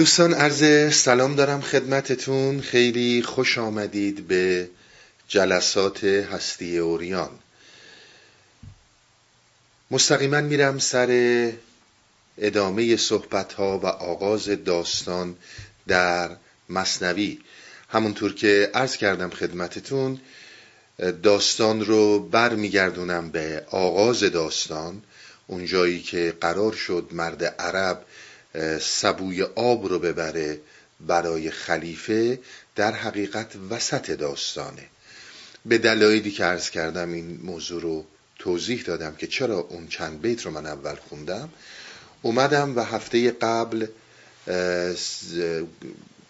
دوستان عرض سلام دارم خدمتتون. خیلی خوش آمدید به جلسات هستی اوریان. مستقیما میرم سر ادامه صحبت ها و آغاز داستان در مصنوی. همونطور که عرض کردم خدمتتون داستان رو برمیگردونم به آغاز داستان اونجایی که قرار شد مرد عرب سبوی آب رو ببره برای خلیفه در حقیقت وسط داستانه. به دلایلی که عرض کردم این موضوع رو توضیح دادم که چرا اون چند بیت رو من اول خوندم. اومدم و هفته قبل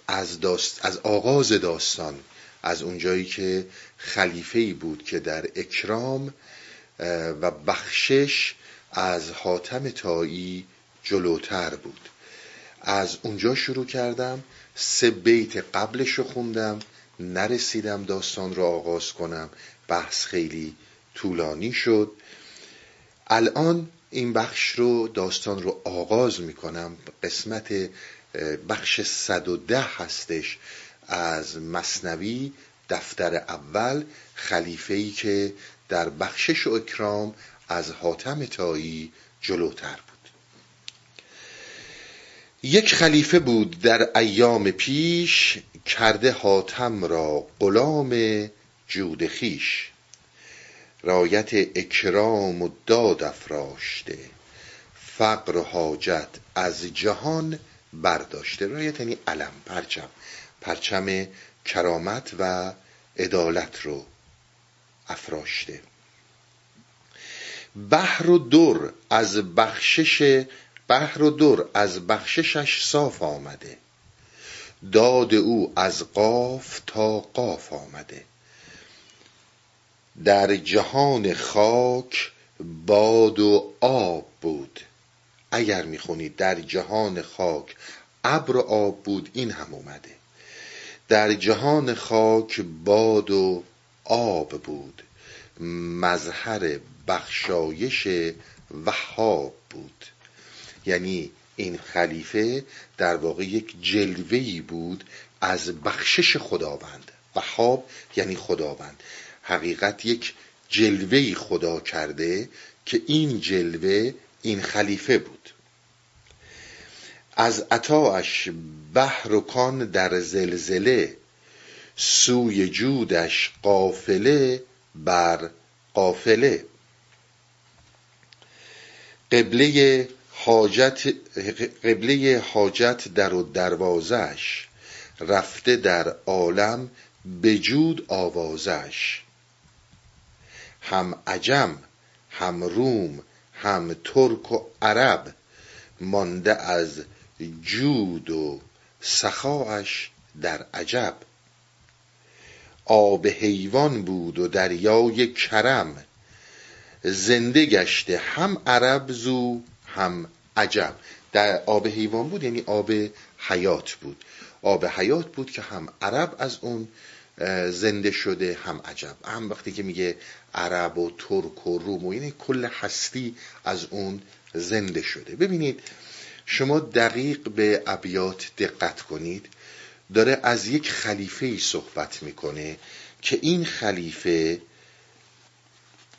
از, داست، از آغاز داستان از اونجایی که خلیفه بود که در اکرام و بخشش از حاتم تایی جلوتر بود. از اونجا شروع کردم. سه بیت قبلش رو خوندم. نرسیدم داستان رو آغاز کنم. بحث خیلی طولانی شد. الان این بخش رو داستان رو آغاز می‌کنم. قسمت بخش 110 هستش. از مصنوی دفتر اول خلیفه ای که در بخشش و اکرام از حاتم تایی جلوتر یک خلیفه بود در ایام پیش کرده حاتم را غلام جود خیش رایت اکرام و داد افراشته. فقر و حاجت از جهان برداشته. رایت یعنی علم پرچم. پرچم کرامت و عدالت رو افراشته. بحر و در از بخشش بحر و در از بخششش صاف آمده. داد او از قاف تا قاف آمده. در جهان خاک باد و آب بود. اگر می‌خونید در جهان خاک ابر و آب بود این هم اومده. در جهان خاک باد و آب بود. مظهر بخشایش وهاب بود. یعنی این خلیفه در واقع یک جلوهی بود از بخشش خداوند. وهاب یعنی خداوند. حقیقت یک جلوهی خدا کرده که این جلوه این خلیفه بود. از عطاش بحر و کان در زلزله سوی جودش قافله بر قافله. قبله حاجت قبله حاجت در و دروازش رفته در عالم بجود آوازش. هم عجم هم روم هم ترک و عرب مانده از جود و سخاش در عجب. آب حیوان بود و دریای کرم زنده گشته هم عرب زو هم عجب. در آب حیوان بود یعنی آب حیات بود. آب حیات بود که هم عرب از اون زنده شده هم عجب. هم وقتی که میگه عرب و ترک و روم و یعنی کل هستی از اون زنده شده. ببینید شما دقیق به ابیات دقت کنید. داره از یک خلیفه ای صحبت می‌کنه که این خلیفه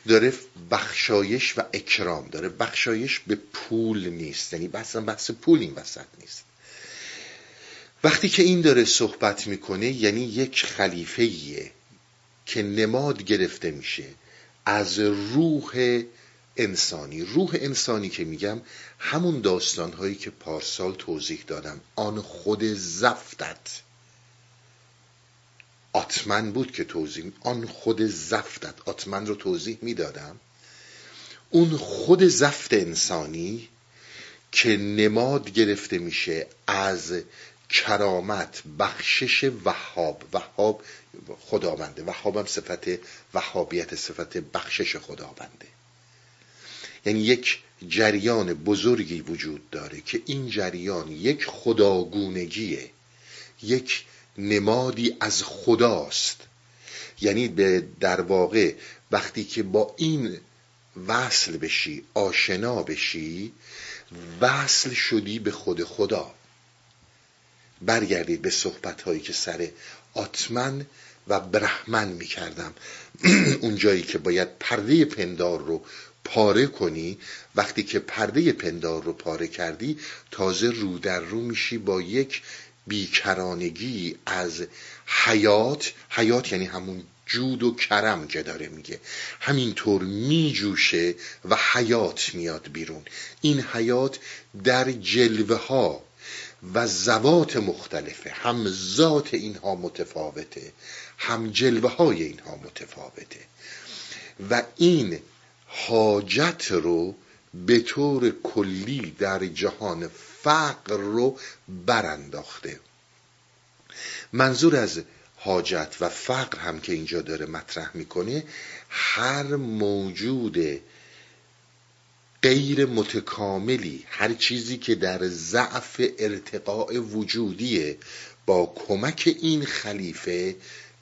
داره بخشایش و اکرام داره. بخشایش به پول نیست. یعنی بحث بحث پول این وسط نیست. وقتی که این داره صحبت می‌کنه یعنی یک خلیفه که نماد گرفته میشه از روح انسانی. روح انسانی که میگم همون داستان هایی که پارسال توضیح دادم. آن خود زفتت. آتمن بود که توضیح آن خود زفتت. آتمن رو توضیح می‌دادم. اون خود زفت انسانی که نماد گرفته میشه از کرامت بخشش وهاب. وهاب خداونده. وهاب هم صفت وهابیت صفت بخشش خداونده. یعنی یک جریان بزرگی وجود داره که این جریان یک خداگونگیه یک نمادی از خداست. یعنی به در واقع وقتی که با این وصل بشی آشنا بشی وصل شدی به خود خدا. برگردید به صحبت هایی که سر آتمن و برحمن می کردم اون جایی که باید پرده پندار رو پاره کنی وقتی که پرده پندار رو پاره کردی تازه رو در رو میشی با یک بیکرانگی از حیات حیات یعنی همون جود و کرم که داره میگه. همینطور میجوشه و حیات میاد بیرون. این حیات در جلوه ها و زوات مختلفه. هم ذات اینها متفاوته هم جلوه های اینها متفاوته. و این حاجت رو به طور کلی در جهان فقر رو برانداخته. منظور از حاجت و فقر هم که اینجا داره مطرح می‌کنه هر موجود غیر متکاملی هر چیزی که در ضعف ارتقاء وجودیه با کمک این خلیفه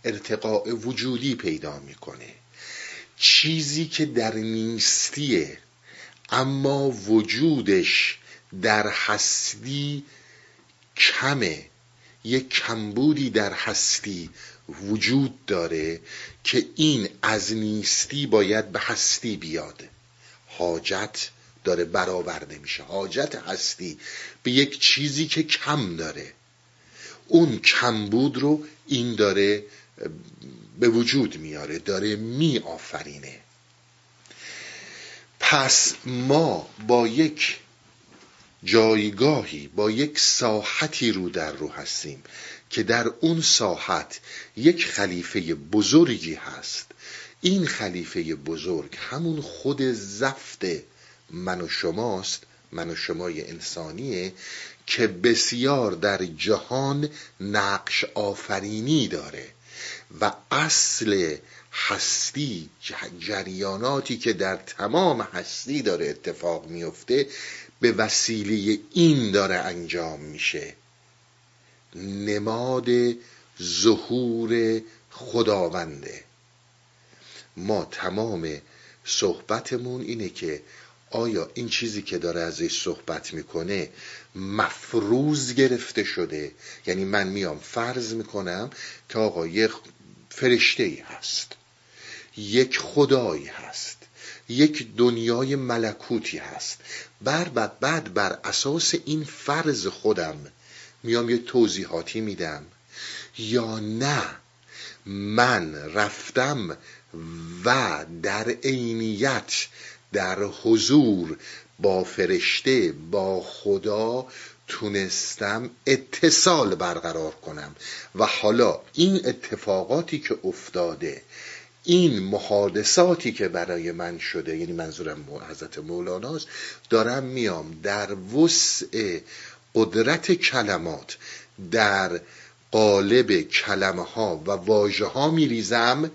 ارتقاء وجودی پیدا می‌کنه. چیزی که در نیستیه اما وجودش در هستی کمه. یک کمبودی در هستی وجود داره که این از نیستی باید به هستی بیاد. حاجت داره برآورده میشه. حاجت هستی به یک چیزی که کم داره. اون کمبود رو این داره به وجود میاره داره می آفرینه پس ما با یک جایگاهی با یک ساحتی رو در رو هستیم که در اون ساحت یک خلیفه بزرگی هست. این خلیفه بزرگ همون خود زفت من و شماست من و شمای انسانیه که بسیار در جهان نقش آفرینی داره و اصل هستی جریاناتی که در تمام هستی داره اتفاق میفته به وسیله این داره انجام میشه. نماد ظهور خداونده. ما تمام صحبتمون اینه که آیا این چیزی که داره ازش صحبت می‌کنه مفروض گرفته شده؟ یعنی من میام فرض می‌کنم که آقا یک فرشته ای هست. یک خدایی هست. یک دنیای ملکوتی هست. بر بعد بر اساس این فرض خودم میام یه توضیحاتی میدم. یا نه من رفتم و در عینیت در حضور با فرشته با خدا تونستم اتصال برقرار کنم. و حالا این اتفاقاتی که افتاده این محادثاتی که برای من شده یعنی منظورم حضرت مولاناست دارم میام در وسع قدرت کلمات در قالب کلمه ها و واژه ها میریزم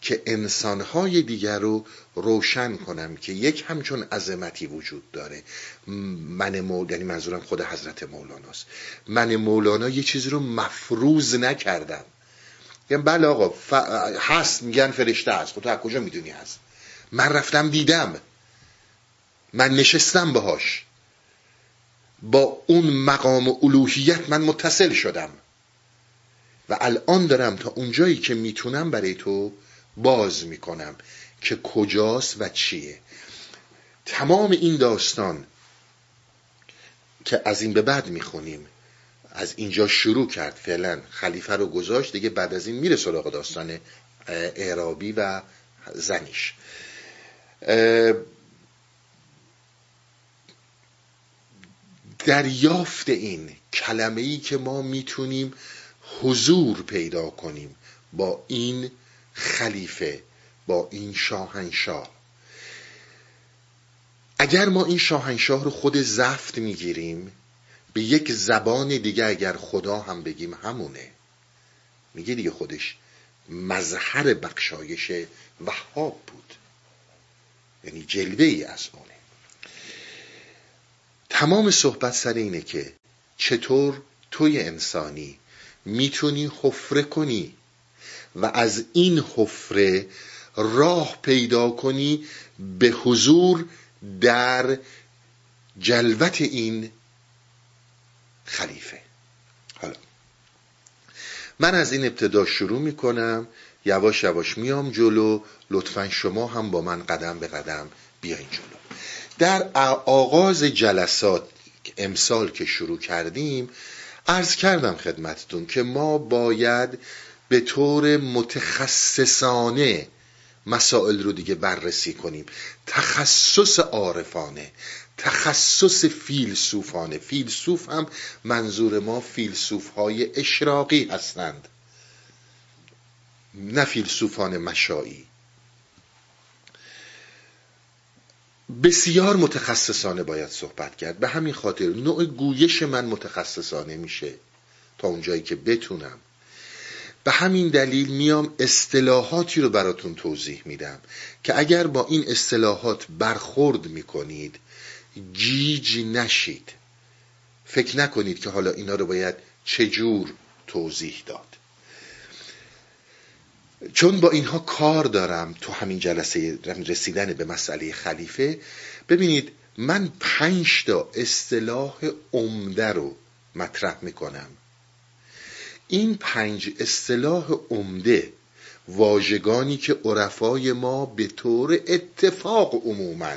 که انسانهای دیگر رو روشن کنم که یک همچون عظمتی وجود داره. من مول... یعنی منظورم خود حضرت مولاناست. من مولانا یه چیزی رو مفروض نکردم. یعنی بله آقا ف... هست میگن فرشته هست. خب تو از کجا می‌دونی هست؟ من رفتم دیدم. من نشستم باهاش. با اون مقام الوهیت من متصل شدم. و الان دارم تا اونجایی که می‌تونم برای تو باز می‌کنم که کجاست و چیه. تمام این داستان که از این به بعد می‌خونیم. از اینجا شروع کرد فعلا. خلیفه رو گذاشت دیگه بعد از این میره سراغ داستان اعرابی و زنیش. دریافت این کلمه ای که ما می‌تونیم حضور پیدا کنیم با این خلیفه با این شاهنشاه. اگر ما این شاهنشاه رو خود زفت می‌گیریم به یک زبان دیگه اگر خدا هم بگیم همونه. میگه دیگه خودش مظهر بخشایش وهاب بود. یعنی جلوه ای از اونه. تمام صحبت سر اینه که چطور توی انسانی می‌تونی حفره کنی و از این حفره راه پیدا کنی به حضور در جلوت این خلیفه. حالا. من از این ابتدا شروع می‌کنم. یواش یواش میام جلو. لطفا شما هم با من قدم به قدم بیاین جلو. در آغاز جلسات امسال که شروع کردیم عرض کردم خدمتتون که ما باید به طور متخصصانه مسائل رو دیگه بررسی کنیم. تخصص عارفانه. تخصص فیلسوفانه. فیلسوف هم منظور ما فیلسوف های اشراقی هستند. نه فیلسوفان مشایی. بسیار متخصصانه باید صحبت کرد. به همین خاطر نوع گویش من متخصصانه میشه تا اونجایی که بتونم. به همین دلیل میام اصطلاحاتی رو براتون توضیح میدم که اگر با این اصطلاحات برخورد می‌کنید جیج نشید. فکر نکنید که حالا اینا رو باید چجور توضیح داد. چون با اینها کار دارم تو همین جلسه رسیدن به مسئله خلیفه ببینید من پنج تا اصطلاح عمده رو مطرح می‌کنم. این پنج اصطلاح عمده واژگانی که عرفای ما به طور اتفاق عموما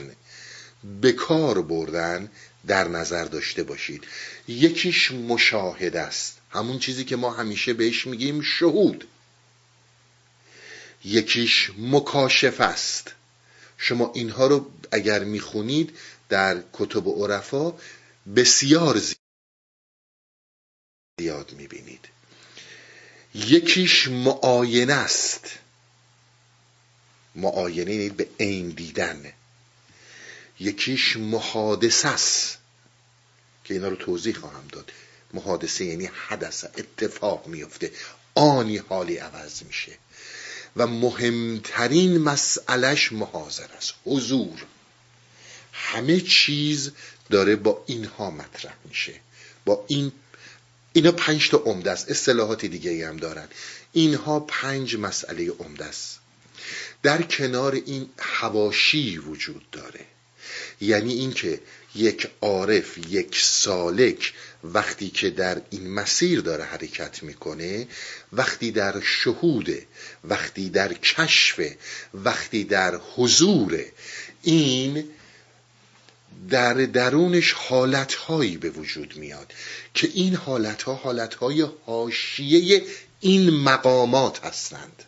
به کار بردن در نظر داشته باشید. یکیش مشاهده است. همون چیزی که ما همیشه بهش میگیم شهود. یکیش مکاشف است. شما اینها رو اگر می‌خونید در کتب عرفا بسیار زیاد می‌بینید. یکیش معاینه است. معاینه یعنی به عین دیدن. یکیش محادثه است. که اینا رو توضیح خواهم داد. محادثه یعنی حدث اتفاق میفته. آنی حالی عوض میشه. و مهمترین مسئلش محاضر است. حضور. همه چیز داره با اینها مطرح میشه. با این اینا پنج تا عمده است. اصطلاحات دیگه هم دارن. اینها پنج مسئله عمده است. در کنار این حواشی وجود داره. یعنی اینکه یک عارف یک سالک وقتی که در این مسیر داره حرکت می‌کنه وقتی در شهوده وقتی در کشف وقتی در حضور این در درونش حالتهایی به وجود میاد که این حالتها حالتهای حاشیه این مقامات هستند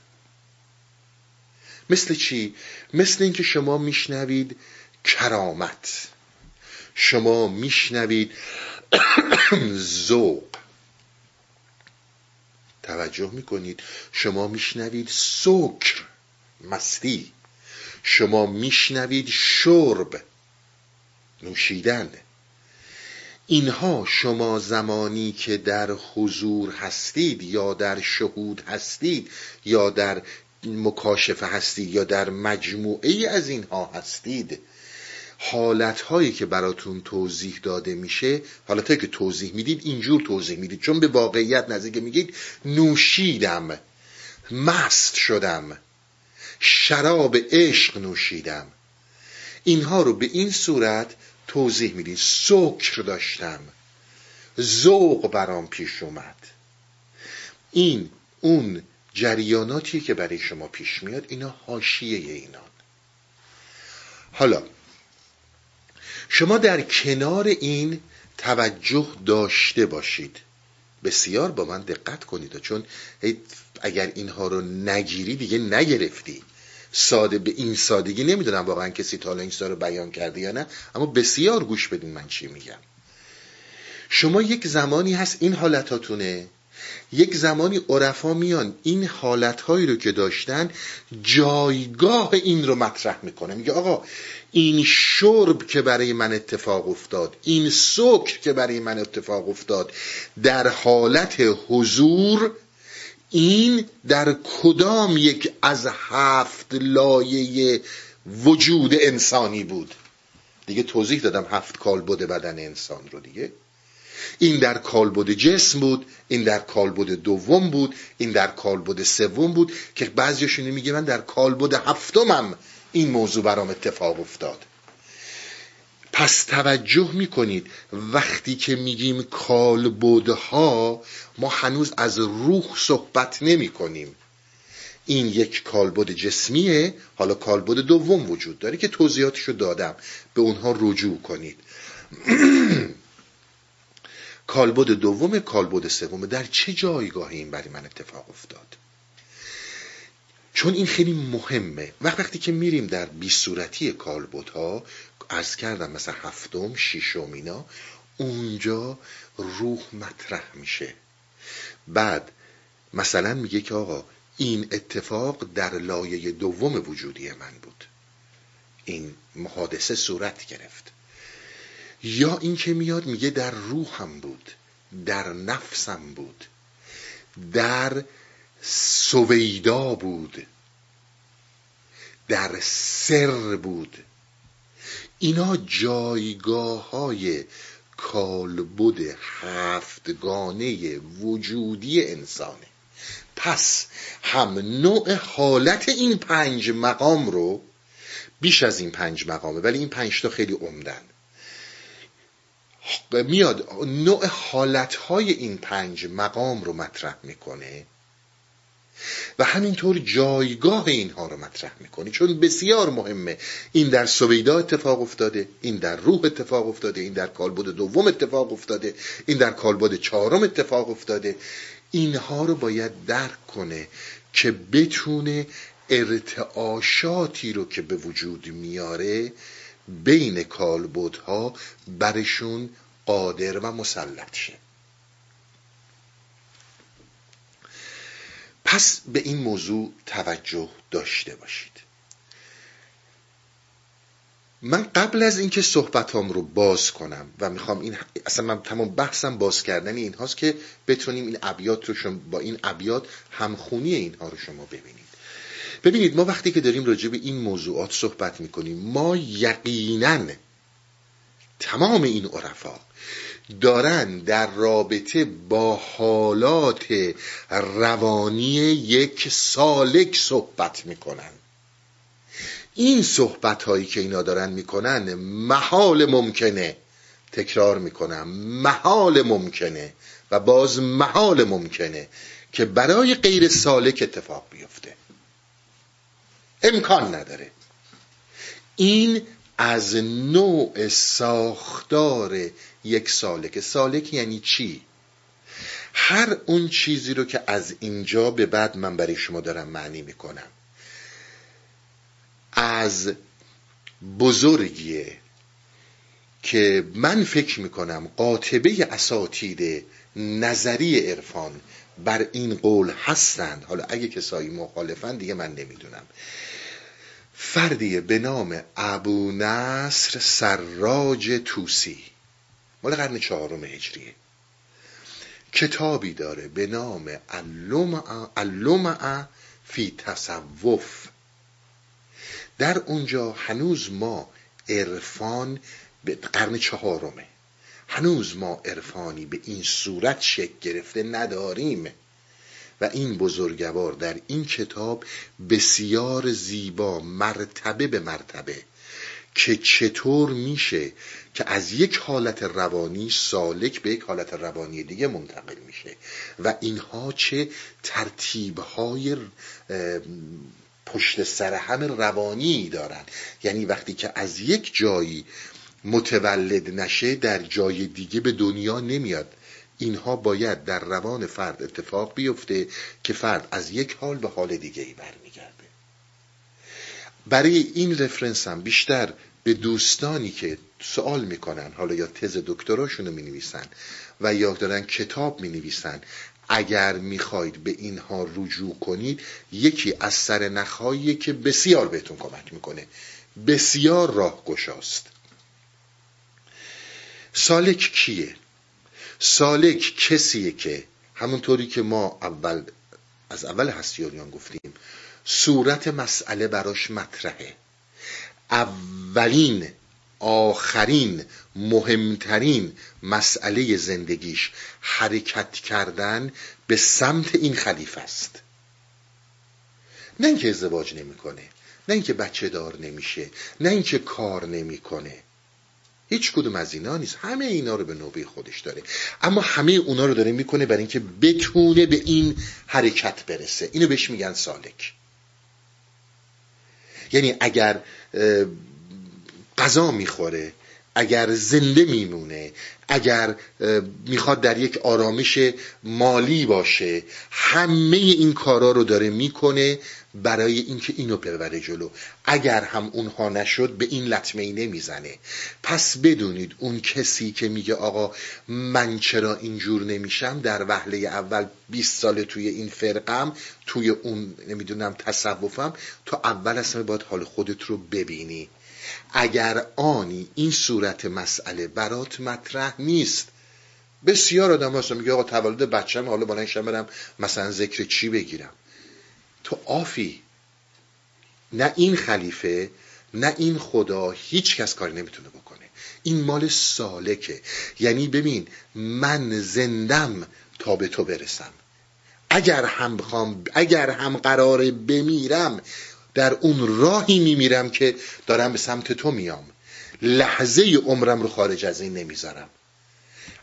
مثل چی؟ مثل اینکه شما میشنوید کرامت. شما میشنوید ذوق. توجه می‌کنید. شما میشنوید سکر مستی. شما میشنوید شرب نوشیدن. اینها شما زمانی که در حضور هستید یا در شهود هستید یا در مکاشفه هستید یا در مجموعه از اینها هستید حالت هایی که براتون توضیح داده میشه حالت هایی که توضیح می‌دید اینجور توضیح می‌دید. چون به واقعیت نزدیک میگید نوشیدم مست شدم شراب عشق نوشیدم. اینها رو به این صورت توضیح می‌دید. سکر داشتم. ذوق برام پیش اومد. این اون جریاناتی که برای شما پیش میاد اینا حاشیه اینان. حالا شما در کنار این توجه داشته باشید. بسیار با من دقت کنید چون اگر اینها رو نگیری دیگه نگرفتی. ساده به این سادگی نمی‌دونم واقعا کسی تا این رو بیان کرده یا نه اما بسیار گوش بدین من چی میگم. شما یک زمانی هست این حالتاتونه یک زمانی عرفا میان این حالتهایی رو که داشتن جایگاه این رو مطرح می‌کنه. میگه آقا این شرب که برای من اتفاق افتاد این سکر که برای من اتفاق افتاد در حالت حضور این در کدام یک از هفت لایه وجود انسانی بود؟ دیگه توضیح دادم هفت کالبد بدن انسان رو دیگه. این در کالبد جسم بود این در کالبد دوم بود این در کالبد سوم بود که بعضیشون میگه من در کالبد هفتمم این موضوع برام اتفاق افتاد. پس توجه می‌کنید وقتی که میگیم کالبدها ما هنوز از روح صحبت نمی کنیم این یک کالبد جسمیه حالا کالبد دوم وجود داره که توضیحاتشو دادم. به اونها رجوع کنید. کالبد دوم کالبد سوم در چه جایگاهی این برای من اتفاق افتاد؟ چون این خیلی مهمه. وقت وقتی که میریم در بی صورتی کالبدها ارز کردم مثلا هفتم ششم اینا اونجا روح مطرح میشه. بعد مثلا میگه که آقا این اتفاق در لایه دوم وجودی من بود. این محادثه صورت گرفت. یا این که میاد میگه در روحم بود در نفسم بود در سویدا بود. در سر بود. اینا جایگاه های کالبد هفتگانه وجودی انسانه. پس هم نوع حالت این پنج مقام رو بیش از این پنج مقامه ولی این پنج تا خیلی عمدن. میاد نوع حالتهای این پنج مقام رو مطرح می‌کنه. و همینطور جایگاه اینها رو مطرح می‌کنه چون بسیار مهمه. این در سویدا اتفاق افتاده این در روح اتفاق افتاده این در کالبد دوم اتفاق افتاده این در کالبد چهارم اتفاق افتاده. اینها رو باید درک کنه که بتونه ارتعاشاتی رو که به وجود میاره بین کالبدها برشون قادر و مسلط شه. پس به این موضوع توجه داشته باشید. من قبل از اینکه صحبتام رو باز کنم و می‌خوام این اصلا من تمام بحثم باز کردن این هاست که بتونیم این ابیات رو شما با این ابیات همخونی اینها رو شما ببینید. ببینید ما وقتی که داریم راجع به این موضوعات صحبت می‌کنیم ما یقینا تمام این عرفا دارن در رابطه با حالات روانی یک سالک صحبت می‌کنن. این صحبت هایی که اینا دارن می‌کنن محال ممکنه. تکرار می‌کنم محال ممکنه و باز محال ممکنه که برای غیر سالک اتفاق بیفته. امکان نداره. این از نوع ساختار یک سالک سالک یعنی چی؟ هر اون چیزی رو که از اینجا به بعد من برای شما دارم معنی می‌کنم. از بزرگیه که من فکر می‌کنم قاطبه اساتید نظری عرفان بر این قول هستند. حالا اگه کسایی مخالفن دیگه من نمی‌دونم. فردی به نام ابو نصر سراج توسی. مال قرن چهارم هجریه. کتابی داره به نام اللمع فی تصوف. در اونجا هنوز ما عرفان به قرن چهارمه. هنوز ما عرفانی به این صورت شکل گرفته نداریم. و این بزرگوار در این کتاب بسیار زیبا مرتبه به مرتبه که چطور میشه که از یک حالت روانی سالک به یک حالت روانی دیگه منتقل میشه و اینها چه ترتیبهای پشت سر هم روانی دارن. یعنی وقتی که از یک جایی متولد نشه در جای دیگه به دنیا نمیاد. اینها باید در روان فرد اتفاق بیفته که فرد از یک حال به حال دیگه ای برمیگرده. برای این رفرنس هم بیشتر به دوستانی که سوال می‌کنن حالا یا تز دکتراشونو می نویسن و یا دارن کتاب می نویسن اگر می‌خواید به اینها رجوع کنید یکی از سر نخهایی که بسیار بهتون کمک می‌کنه. بسیار راه گشاست سالک کیه؟ سالک کسیه که همونطوری که ما اول از اول هستیاریان گفتیم صورت مسئله براش مطرحه. اولین آخرین مهمترین مسئله زندگیش حرکت کردن به سمت این خلیفه است. نه اینکه ازدواج نمی‌کنه نه اینکه بچه دار نمیشه نه اینکه کار نمی‌کنه. هیچ کدوم از اینا نیست. همه اینا رو به نوبه خودش داره. اما همه اونا رو داره می‌کنه برای اینکه بتونه به این حرکت برسه. اینو بهش میگن سالک. یعنی اگر غذا می‌خوره اگر زنده میمونه اگر می‌خواد در یک آرامش مالی باشه همه این کارا رو داره می‌کنه برای اینکه اینو ببره جلو. اگر هم اونها نشد به این لطمه ای نمی‌زنه. پس بدونید اون کسی که میگه آقا من چرا اینجور نمیشم در وهله اول 20 سال توی این فرقم توی اون نمی‌دونم تصوفم تا اول اصلا باید حال خودت رو ببینی. اگر آنی این صورت مسئله برات مطرح نیست. بسیار آدم هست میگه آقا تولد بچم حالا بلنشم برم مثلا ذکر چی بگیرم. تو آفی. نه این خلیفه نه این خدا هیچ کس کاری نمی‌تونه بکنه. این مال سالکه. یعنی ببین من زندم تا به تو برسم. اگر هم اگر هم قراره بمیرم در اون راهی میمیرم که دارم به سمت تو میام. لحظه عمرم رو خارج از این نمی‌ذارم.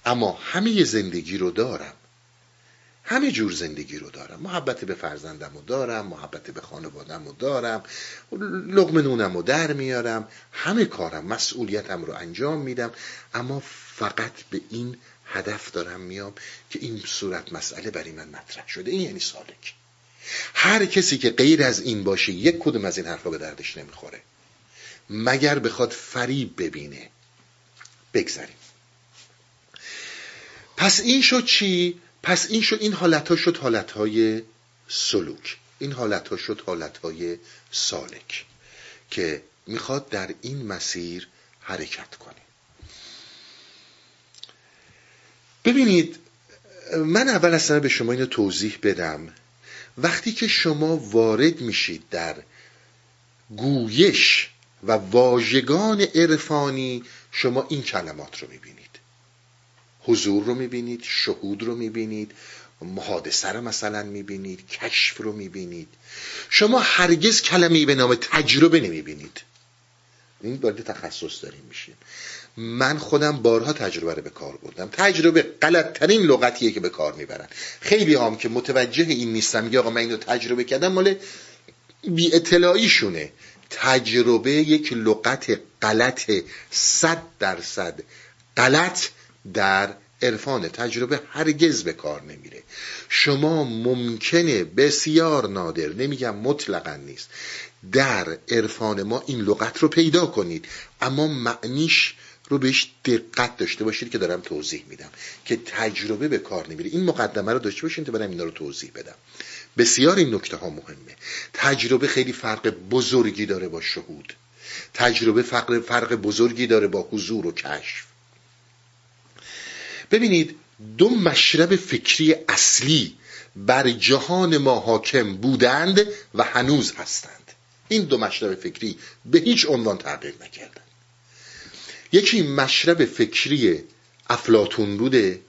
اما همه زندگی رو دارم. همه جور زندگی رو دارم. محبت به فرزندم رو دارم محبت به خانوادم رو دارم لغم نونم رو در میارم. همه کارم مسئولیتم رو انجام میدم. اما فقط به این هدف دارم میام که این صورت مسئله برای من مطرح شده. این یعنی سالک. هر کسی که غیر از این باشه یک کدوم از این حرفا به دردش نمی‌خوره. مگر بخواد فریب ببینه. بگذاریم. پس این شد چی؟ پس این شد این حالت ها شد حالت های سلوک. این حالت ها شد حالت های سالک که می‌خواد در این مسیر حرکت کنه. ببینید من اول اصلا به شما اینو توضیح بدم. وقتی که شما وارد میشید در گویش و واژگان عرفانی شما این کلمات رو می‌بینید. حضور رو می‌بینید شهود رو می‌بینید محادثه رو مثلا می‌بینید کشف رو می‌بینید. شما هرگز کلمه به نام تجربه نمی‌بینید. این وارد تخصص داریم میشیم. من خودم بارها تجربه رو به کار بردم. تجربه غلطترین لغتیه که به کار می‌برن. خیلی هم که متوجه این نیستم میگه آقا من اینو تجربه کردم مال بی اطلاعیشونه تجربه یک لغت غلط صد درصد. غلط در عرفان تجربه هرگز به کار نمیره. شما ممکنه بسیار نادر نمیگم مطلقا نیست در عرفان ما این لغت رو پیدا کنید. اما معنیش رو بهش دقت داشته باشید که دارم توضیح میدم که تجربه به کار نمیره. این مقدمه رو داشته باشید تا برم اینا رو توضیح بدم. بسیار این نکته ها مهمه. تجربه خیلی فرق بزرگی داره با شهود. تجربه فرق, فرق بزرگی داره با حضور و کشف. ببینید دو مشرب فکری اصلی بر جهان ما حاکم بودند و هنوز هستند. این دو مشرب فکری به هیچ عنوان تغییر نکردند. یکی مشرب فکری افلاتون بوده.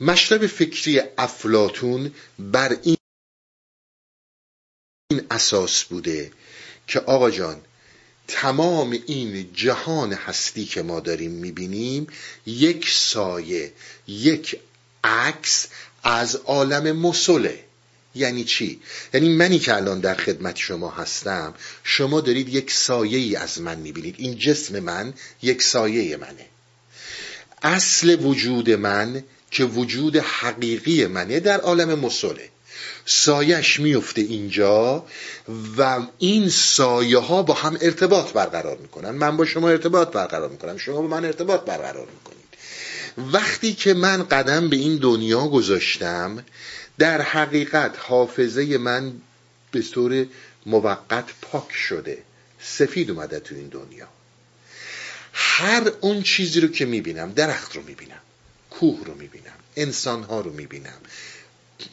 مشرب فکری افلاتون بر این اساس بوده که آقا جان تمام این جهان هستی که ما داریم می‌بینیم یک سایه یک عکس از عالم مسله. یعنی چی؟ یعنی منی که الان در خدمت شما هستم شما دارید یک سایه ای از من می‌بینید. این جسم من یک سایه منه. اصل وجود من که وجود حقیقی منه در عالم مسله. سایش میفته اینجا و این سایه ها با هم ارتباط برقرار می‌کنن. من با شما ارتباط برقرار می‌کنم شما با من ارتباط برقرار می‌کنید. وقتی که من قدم به این دنیا گذاشتم در حقیقت حافظه من به طور موقت پاک شده. سفید اومده تو این دنیا. هر اون چیزی رو که می‌بینم درخت رو می‌بینم کوه رو می‌بینم انسان ها رو می‌بینم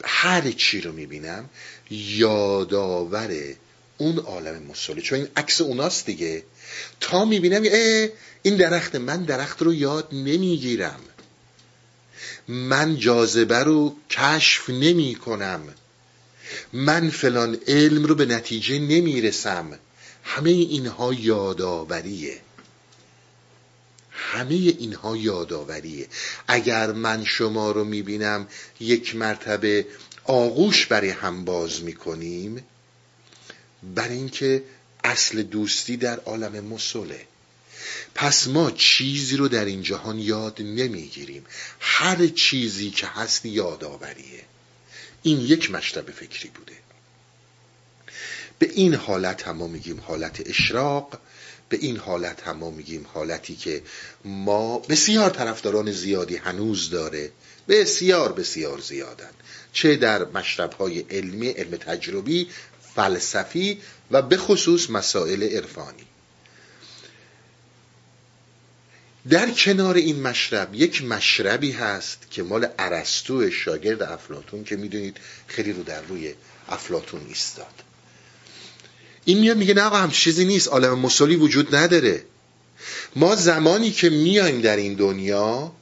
هر چی رو می‌بینم یادآور اون عالم مسئله چون این عکس اوناست دیگه. تا می‌بینم این درخت من درخت رو یاد نمی‌گیرم. من جاذبه رو کشف نمی کنم. من فلان علم رو به نتیجه نمی‌رسم همه اینها یادآوریه. همه اینها یادآوریه. اگر من شما رو می‌بینم یک مرتبه آغوش برای هم باز می‌کنیم برای اینکه اصل دوستی در عالم مسله. پس ما چیزی رو در این جهان یاد نمی‌گیریم. هر چیزی که هست یادآوریه. این یک مشرب فکری بوده. به این حالت هم ما میگیم حالت اشراق. به این حالت هم ما میگیم حالتی که ما بسیار طرفداران زیادی هنوز داره. بسیار بسیار زیادن. چه در مشرب های علمی علم تجربی فلسفی و به خصوص مسائل عرفانی. در کنار این مشرب یک مشربی هست که مال عرستو شاگرد افلاتون که می‌دونید خیلی رو در روی افلاتون ایستاد. این میاد میگه نه آقا هم چیزی نیست. عالم مسلی وجود نداره. ما زمانی که میایم در این دنیا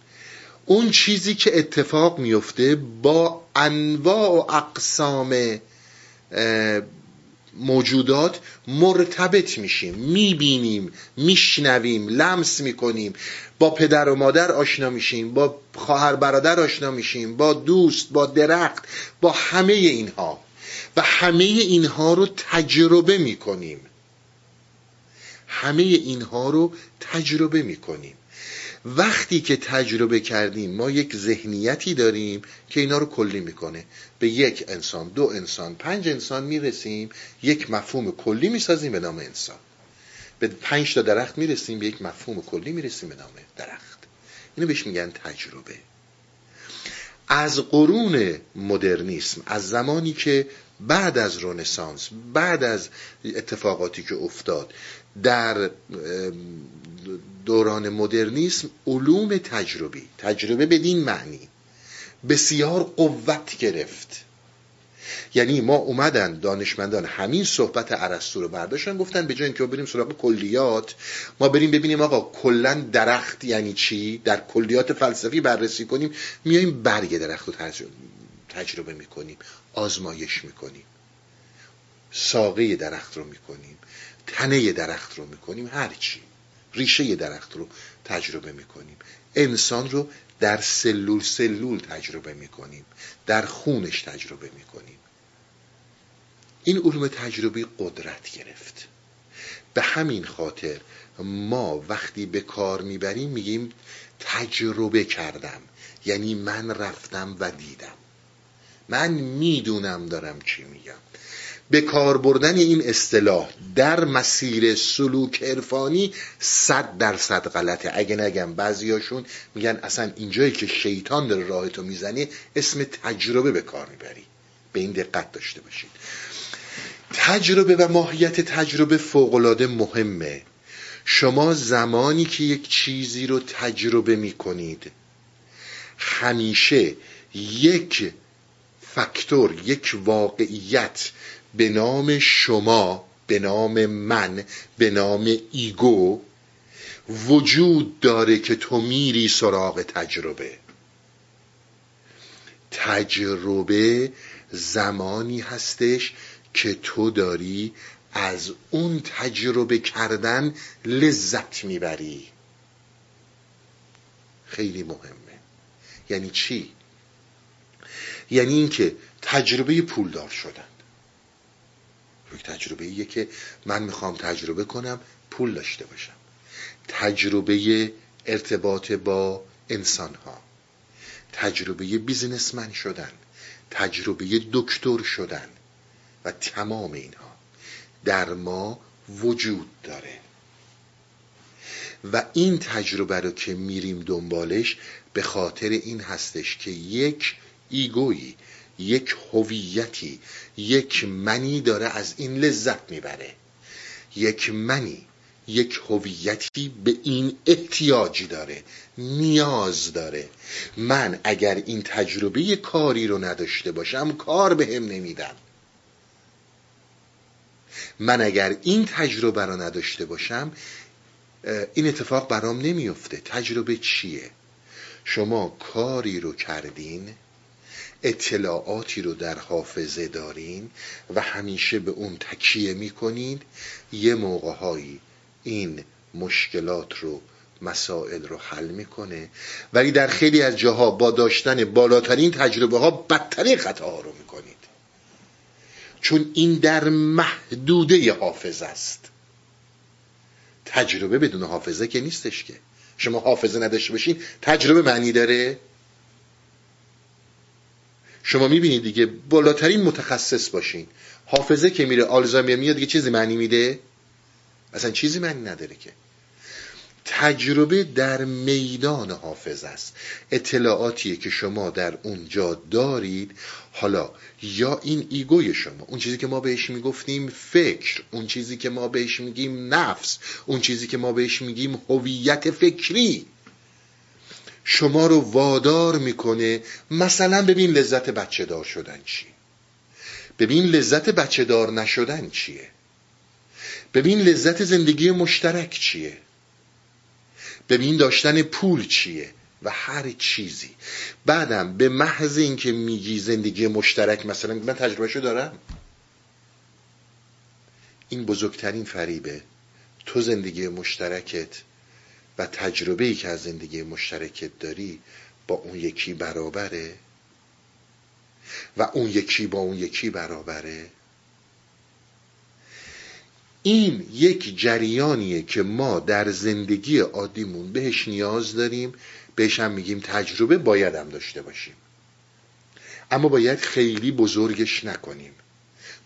اون چیزی که اتفاق میفته با انواع و اقسام موجودات مرتبط میشیم می‌بینیم میشنویم لمس می‌کنیم. با پدر و مادر آشنا میشیم با خواهر برادر آشنا میشیم با دوست با درخت با همه اینها. و همه اینها رو تجربه می‌کنیم. همه اینها رو تجربه می‌کنیم. وقتی که تجربه کردیم ما یک ذهنیتی داریم که اینا رو کلی می‌کنه. به یک انسان دو انسان پنج انسان می‌رسیم یک مفهوم کلی می‌سازیم به نام انسان. به پنج تا درخت می‌رسیم به یک مفهوم کلی می‌رسیم به نام درخت. اینو بهش میگن تجربه. از قرون مدرنیسم از زمانی که بعد از رونسانس بعد از اتفاقاتی که افتاد در دوران مدرنیسم علوم تجربی تجربه بدین معنی. بسیار قوت گرفت. یعنی ما اومدن دانشمندان همین صحبت ارسطو رو برداشتن گفتن به جای اینکه بریم سراغ کلیات ما بریم ببینیم آقا کلا درخت یعنی چی؟ در کلیات فلسفی بررسی کنیم میایم برگ درخت رو تجربه می‌کنیم آزمایش می‌کنیم. ساقه درخت رو می‌کنیم تنه درخت رو می‌کنیم هرچی ریشه درخت رو تجربه می‌کنیم. انسان رو در سلول سلول تجربه می‌کنیم. در خونش تجربه می‌کنیم. این علوم تجربی قدرت گرفت. به همین خاطر ما وقتی به کار می‌بریم میگیم تجربه کردم. یعنی من رفتم و دیدم. من می‌دونم دارم چی میگم. به کار بردن این اصطلاح در مسیر سلوک عرفانی صد درصد غلطه. اگه نگم بعضیاشون میگن اصلا اینجایی که شیطان داره راه تو می‌زنی اسم تجربه به کار می‌بری. به این دقت داشته باشید. تجربه و ماهیت تجربه فوقالعاده مهمه. شما زمانی که یک چیزی رو تجربه می‌کنید همیشه یک فاکتور یک واقعیت به نام شما به نام من به نام ایگو وجود داره که تو میری سراغ تجربه. تجربه زمانی هستش که تو داری از اون تجربه کردن لذت می‌بری. خیلی مهمه. یعنی چی؟ یعنی اینکه تجربه پولدار شدن. یک تجربه ایه که من می‌خوام تجربه کنم پول داشته باشم. تجربه ارتباط با انسان ها تجربه بیزنسمن شدن. تجربه دکتر شدن. و تمام اینها در ما وجود داره. و این تجربه رو که میریم دنبالش به خاطر این هستش که یک ایگویی یک هویتی یک منی داره از این لذت می‌بره. یک منی یک هویتی به این احتیاجی داره نیاز داره. من اگر این تجربه کاری رو نداشته باشم کار به هم نمیدم. من اگر این تجربه رو نداشته باشم این اتفاق برام نمیفته. تجربه چیه؟ شما کاری رو کردین اطلاعاتی رو در حافظه دارین و همیشه به اون تکیه می‌کنین. یه موقعهایی این مشکلات رو مسائل رو حل می‌کنه. ولی در خیلی از جاها با داشتن بالاترین تجربه ها بدترین خطاها رو می‌کنید. چون این در محدوده حافظ است. تجربه بدون حافظه که نیستش که. شما حافظه نداشته باشین تجربه معنی داره. شما می‌بینید دیگه بالاترین متخصص باشین. حافظه که میره آلزایمر میاد دیگه چیزی معنی میده؟ اصلا چیزی معنی نداره که. تجربه در میدان حافظ است. اطلاعاتیه که شما در اونجا دارید. حالا یا این ایگوی شما. اون چیزی که ما بهش می‌گفتیم فکر. اون چیزی که ما بهش میگیم نفس. اون چیزی که ما بهش میگیم هویت فکری. شما رو وادار می‌کنه مثلا ببین لذت بچه دار شدن چی. ببین لذت بچه دار نشدن چیه. ببین لذت زندگی مشترک چیه. ببین داشتن پول چیه و هر چیزی. بعدم به محض اینکه میگی زندگی مشترک مثلا من تجربهشو دارم. این بزرگترین فریبه تو زندگی مشترکت و تجربه ای که از زندگی مشترکت داری با اون یکی برابره؟ و اون یکی با اون یکی برابره؟ این یک جریانیه که ما در زندگی عادیمون بهش نیاز داریم بهش هم میگیم تجربه باید هم داشته باشیم. اما باید خیلی بزرگش نکنیم.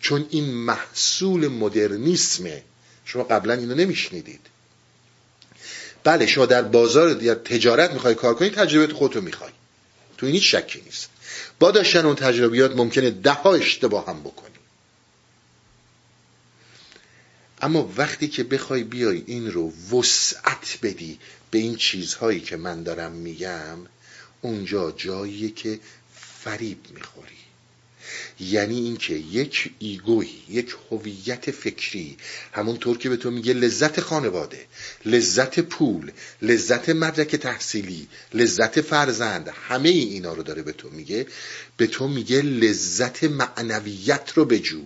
چون این محصول مدرنیسمه. شما قبلا اینو نمیشنیدید. بله شما در بازار یا تجارت می‌خوای کار کنی تجربه خودتو می‌خوای. تو این هیچ شکی نیست. با داشتن اون تجربیات ممکنه ده ها اشتباه هم بکنی. اما وقتی که بخوای بیای این رو وسعت بدی به این چیزهایی که من دارم میگم اونجا جاییه که فریب می‌خوری. یعنی اینکه یک ایگوی یک هویت فکری همونطور که به تو میگه لذت خانواده لذت پول لذت مدرک تحصیلی لذت فرزند همه اینا رو داره به تو میگه. به تو میگه لذت معنویت رو بجوی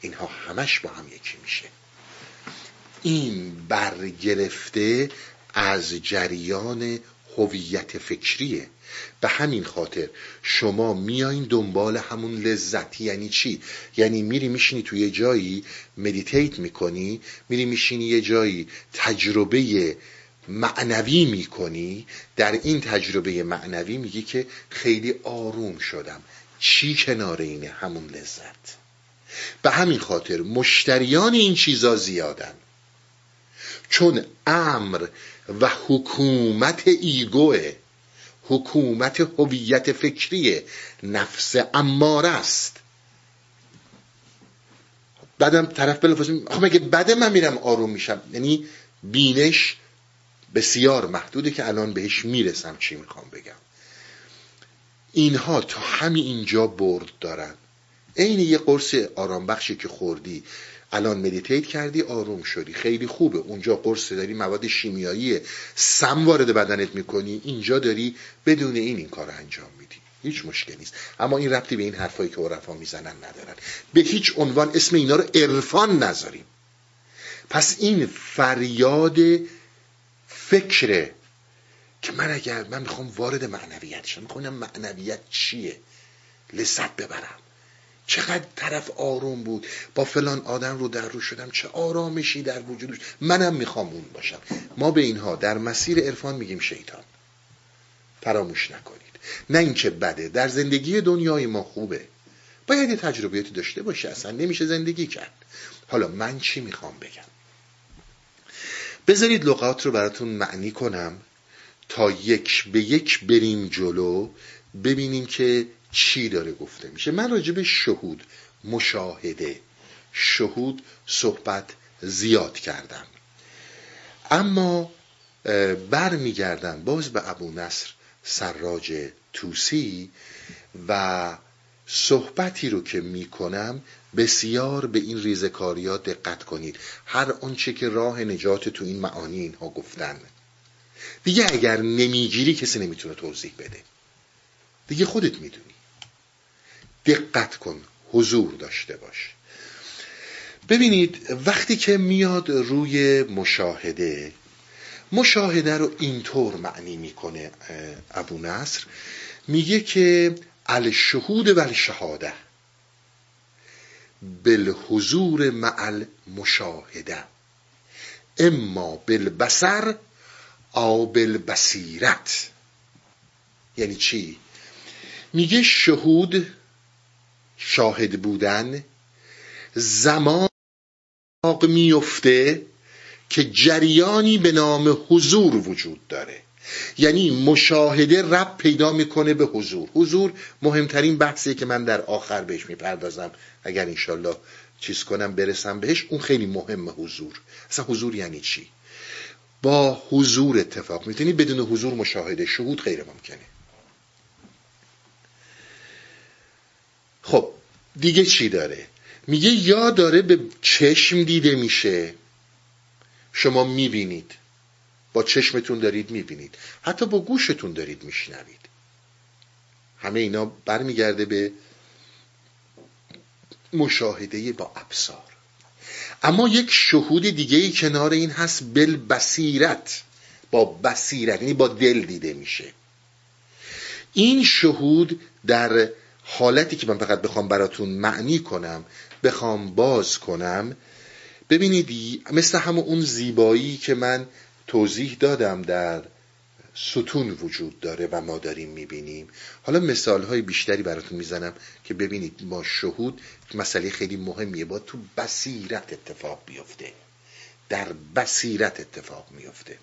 اینها همش با هم یکی میشه. این برگرفته از جریان هویت فکریه. به همین خاطر شما میایین دنبال همون لذت یعنی چی؟ یعنی میری میشینی توی یه جایی مدیتیت می‌کنی میری میشینی یه جایی تجربه معنوی می‌کنی. در این تجربه معنوی میگی که خیلی آروم شدم. چی کنار اینه همون لذت؟ به همین خاطر مشتریان این چیزا زیادن. چون امر و حکومت ایگوه. حکومت هویت فکری نفس اماره است. بعدم طرف بلافاصله خب مگه بعد من میرم آروم میشم. یعنی بینش بسیار محدوده که الان بهش می‌رسم چی می‌خوام بگم. اینها تا همین اینجا برد دارن. عین یه قرص آرام بخشی که خوردی. الان مدیتیت کردی آروم شدی. خیلی خوبه. اونجا قرص داری مواد شیمیایی سم وارد بدنت می‌کنی. اینجا داری بدون این این کار انجام میدی. هیچ مشکلی نیست. اما این ربطی به این حرفایی که عرفا می‌زنن ندارن. به هیچ عنوان اسم اینا رو عرفان نذاریم. پس این فریاد فکره که من اگر من می‌خوام وارد معنویت شم می‌خوام معنویت چیه. لذت ببرم. چقدر طرف آروم بود. با فلان آدم رو در رو شدم. چه آرامشی در وجودش. منم می‌خوام اون باشم. ما به اینها در مسیر عرفان میگیم شیطان. فراموش نکنید. نه اینکه بده. در زندگی دنیای ما خوبه. باید یه تجربیاتی داشته باشه. اصلا نمیشه زندگی کرد. حالا من چی می‌خوام بگم؟ بذارید لغات رو براتون معنی کنم تا یک به یک بریم جلو ببینیم که چی داره گفته میشه؟ من راجع به شهود مشاهده شهود صحبت زیاد کردم. اما برمیگردم باز به ابو نصر سراج توسی و صحبتی رو که می‌کنم بسیار به این ریزکاری ها دقت کنید. هر آنچه که راه نجات تو این معانی اینها گفتن. دیگه اگر نمی‌گیری کسی نمی‌تونه توضیح بده. دیگه خودت می‌دونی. دقت کن حضور داشته باش. ببینید وقتی که میاد روی مشاهده مشاهده رو اینطور معنی می‌کنه ابو نصر. میگه که الشهود و الشهاده. بالحضور مع المشاهده. اما بالبصر او بالبصیرت. یعنی چی؟ میگه شهود شاهد بودن زمان میفته که جریانی به نام حضور وجود داره. یعنی مشاهده رب پیدا می‌کنه به حضور. حضور مهمترین بحثیه که من در آخر بهش می‌پردازم. اگر انشالله چیز کنم برسم بهش اون خیلی مهم حضور. اصلا حضور یعنی چی؟ با حضور اتفاق. می‌تونی بدون حضور مشاهده شهود غیر ممکنه. خب دیگه چی داره؟ میگه یا داره به چشم دیده میشه. شما می‌بینید. با چشمتون دارید می‌بینید. حتی با گوشتون دارید میشنوید. همه اینا برمیگرده به مشاهده با ابصار. اما یک شهود دیگه ای کنار این هست بل بصیرت. با بصیرت یعنی با دل دیده میشه. این شهود در حالتی که من فقط بخوام براتون معنی کنم بخوام باز کنم ببینید مثل همون اون زیبایی که من توضیح دادم در ستون وجود داره و ما داریم می‌بینیم. حالا مثال های بیشتری براتون می‌زنم که ببینید ما شهود مسئله خیلی مهمیه. با تو بصیرت اتفاق بیفته. در بصیرت اتفاق میفته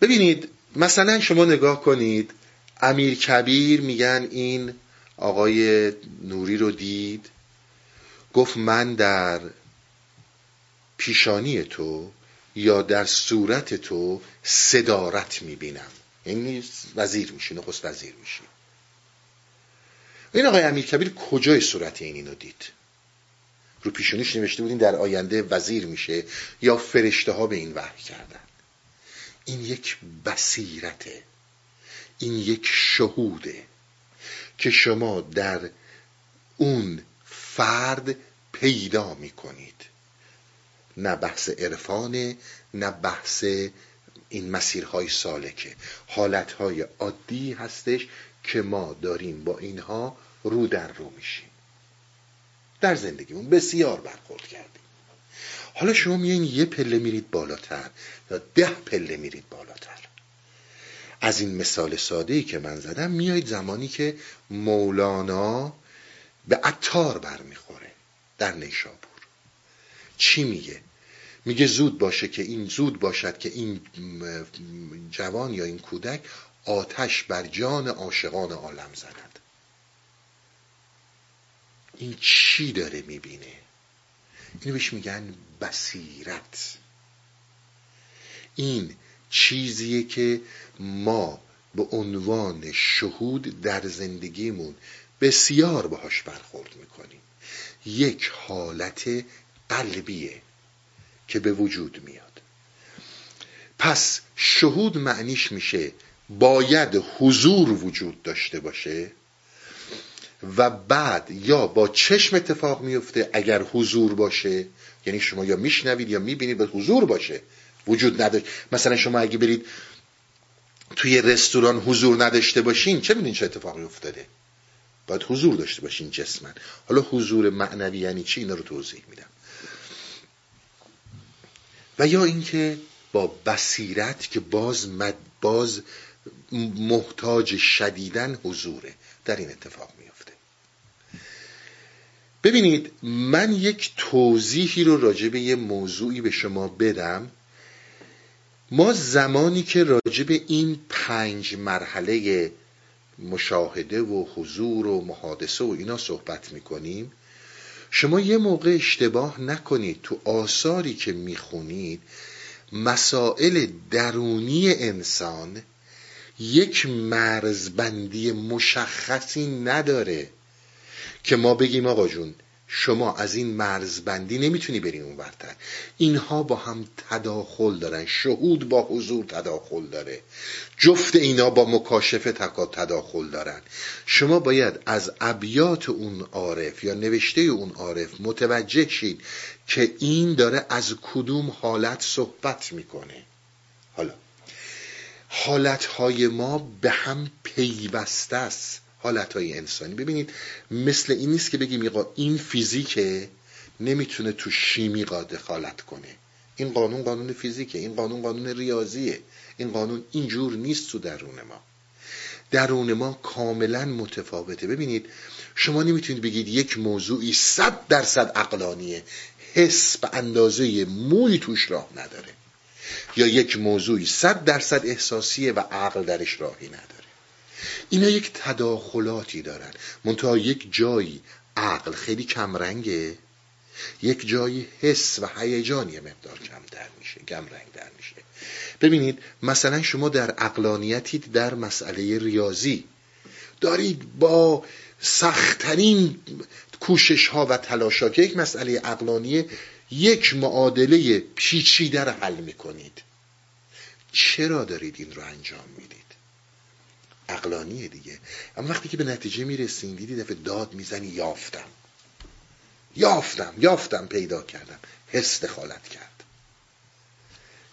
ببینید مثلا شما نگاه کنید امیر کبیر میگن این آقای نوری رو دید. گفت من در پیشانی تو یا در صورت تو صدارت می‌بینم. یعنی وزیر میشی نخست وزیر میشی. این آقای امیر کبیر کجای صورت این اینو دید؟ رو پیشونیش نوشته بودین در آینده وزیر میشه یا فرشته ها به این وحی کردن. این یک بصیرته. این یک شهوده که شما در اون فرد پیدا می‌کنید. نه بحث عرفانه نه بحث این مسیرهای سالکه. حالتهای عادی هستش که ما داریم با اینها رو در رو میشیم. در زندگیمون بسیار برخورد کردیم. حالا شما میایین یه پله میرید بالاتر یا ده پله میرید بالاتر. از این مثال ساده ای که من زدم میایید زمانی که مولانا به عطار برمیخوره در نیشابور. چی میگه؟ میگه زود باشه که این زود باشد که این جوان یا این کودک آتش بر جان عاشقان عالم زند. این چی داره می‌بینه؟ اینو بهش میگن بصیرت. این چیزیه که ما به عنوان شهود در زندگیمون بسیار باهاش برخورد می‌کنیم. یک حالت قلبیه که به وجود میاد. پس شهود معنیش میشه باید حضور وجود داشته باشه و بعد یا با چشم اتفاق میفته اگر حضور باشه یعنی شما یا میشنوید یا می‌بینید به حضور باشه وجود نداشت. مثلا شما اگه برید توی رستوران حضور نداشته باشین چه میدین چه اتفاقی افتاده؟ باید حضور داشته باشین جسمن حالا حضور معنوی یعنی چی؟ اینا رو توضیح میدم. و یا اینکه با بصیرت که باز مد باز محتاج شدیدن حضوره. در این اتفاق میفته ببینید من یک توضیحی رو راجع به یه موضوعی به شما بدم ما زمانی که راجع به این پنج مرحله مشاهده و حضور و محادثه و اینا صحبت می‌کنیم شما یه موقع اشتباه نکنید. تو آثاری که می‌خونید مسائل درونی انسان یک مرزبندی مشخصی نداره که ما بگیم آقا جون شما از این مرزبندی نمی‌تونی بری اون برتر اینها با هم تداخل دارن. شهود با حضور تداخل داره. جفت اینا با مکاشفه تداخل دارن. شما باید از ابیات اون عارف یا نوشته اون عارف متوجه شید که این داره از کدوم حالت صحبت می‌کنه. حالا حالتهای ما به هم پیوسته است. حالتهای انسانی. ببینید مثل این نیست که بگیم این فیزیکه نمی‌تونه تو شیمی دخالت کنه. این قانون قانون فیزیکه این قانون قانون ریاضیه. این قانون اینجور نیست تو درون ما. درون ما کاملا متفاوته. ببینید شما نمی‌تونید بگید یک موضوعی صد درصد عقلانیه. حس به اندازه موی توش راه نداره. یا یک موضوعی صد درصد احساسیه و عقل درش راهی نداره. اینا یک تداخلاتی دارن. منتها یک جایی عقل خیلی کمرنگه. یک جایی حس و هیجانی مقدار کمتر میشه کمرنگتر میشه. ببینید مثلا شما در اقلانیتید در مسئله ریاضی دارید با سختترین کوشش ها و تلاشات یک مسئله اقلانیه یک معادله پیچیده رو حل می‌کنید. چرا دارید این رو انجام می‌دید؟ اقلانیه دیگه. اما وقتی که به نتیجه می‌رسین دیدی دفعه داد می‌زنی یافتم. یافتم یافتم پیدا کردم. حس دخالت کرد.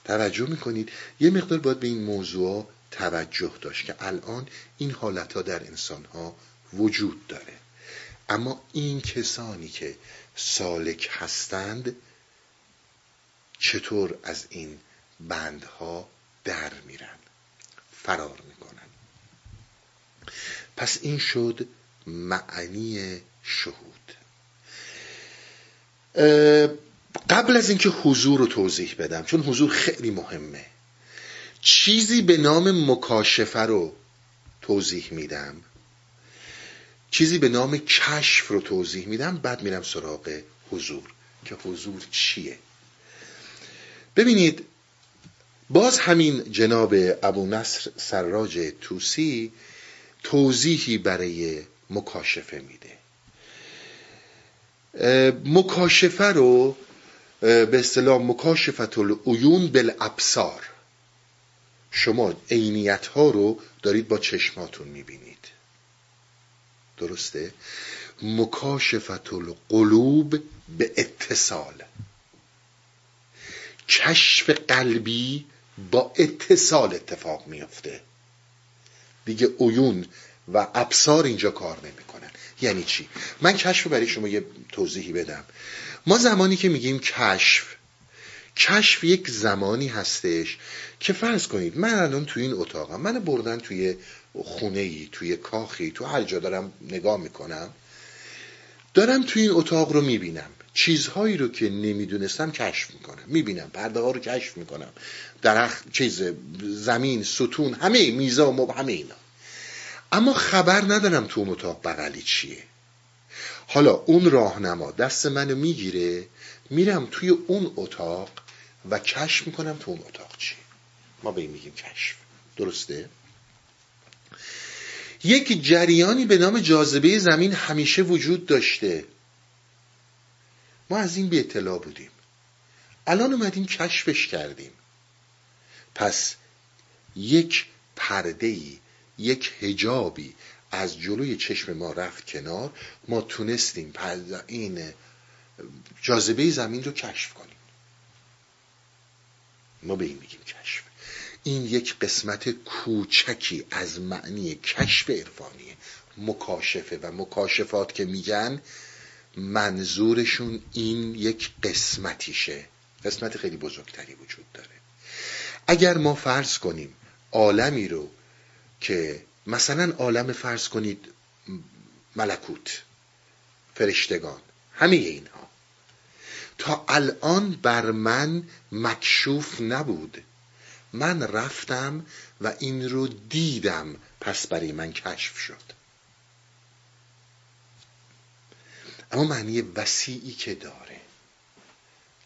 توجه می‌کنید. یه مقدار باید به این موضوع توجه داشت که الان این حالت ها در انسان ها وجود داره. اما این کسانی که سالک هستند چطور از این بندها در میرن؟ فرار می‌کنن پس این شد معنی شهود. قبل از اینکه حضور رو توضیح بدم چون حضور خیلی مهمه چیزی به نام مکاشفه رو توضیح میدم. چیزی به نام کشف رو توضیح میدم بعد میرم سراغ حضور که حضور چیه؟ ببینید باز همین جناب ابو نصر سراج توسی توضیحی برای مکاشفه میده. مکاشفه رو به اصطلاح مکاشفت العیون بالابصار شما عینیت ها رو دارید با چشماتون می‌بینید. درسته؟ مکاشفت القلوب به اتصال. کشف قلبی با اتصال اتفاق میافته. دیگه عیون و ابصار اینجا کار نمی‌کنن. یعنی چی؟ من کشف برای شما یه توضیحی بدم. ما زمانی که میگیم کشف کشف یک زمانی هستش که فرض کنید من الان توی این اتاقم من بردن توی خونه ای توی کاخی تو هر جا دارم نگاه می‌کنم دارم توی این اتاق رو می‌بینم. چیزهایی رو که نمی‌دونستم کشف می‌کنم. می‌بینم پرده ها رو کشف می‌کنم. درخت چیز زمین ستون همه میزا و همه اینا. اما خبر ندارم تو اون اتاق بغلی چیه. حالا اون راهنما دست منو می‌گیره میرم توی اون اتاق و کشف می‌کنم تو اون اتاق چیه. ما به این میگیم کشف. درسته؟ یک جریانی به نام جاذبه زمین همیشه وجود داشته. ما از این به اطلاع بودیم. الان اومدیم کشفش کردیم. پس یک پردهی یک هجابی از جلوی چشم ما رفت کنار. ما تونستیم این جاذبه زمین رو کشف کنیم. ما به این میگیم کشف. این یک قسمت کوچکی از معنی کشف عرفانیه مکاشفه و مکاشفات که میگن منظورشون این یک قسمتیشه. قسمت خیلی بزرگتری وجود داره. اگر ما فرض کنیم عالمی رو که مثلا عالم فرض کنید ملکوت فرشتگان همه اینها. تا الان بر من مکشوف نبود. من رفتم و این رو دیدم. پس برای من کشف شد. اما معنی وسیعی که داره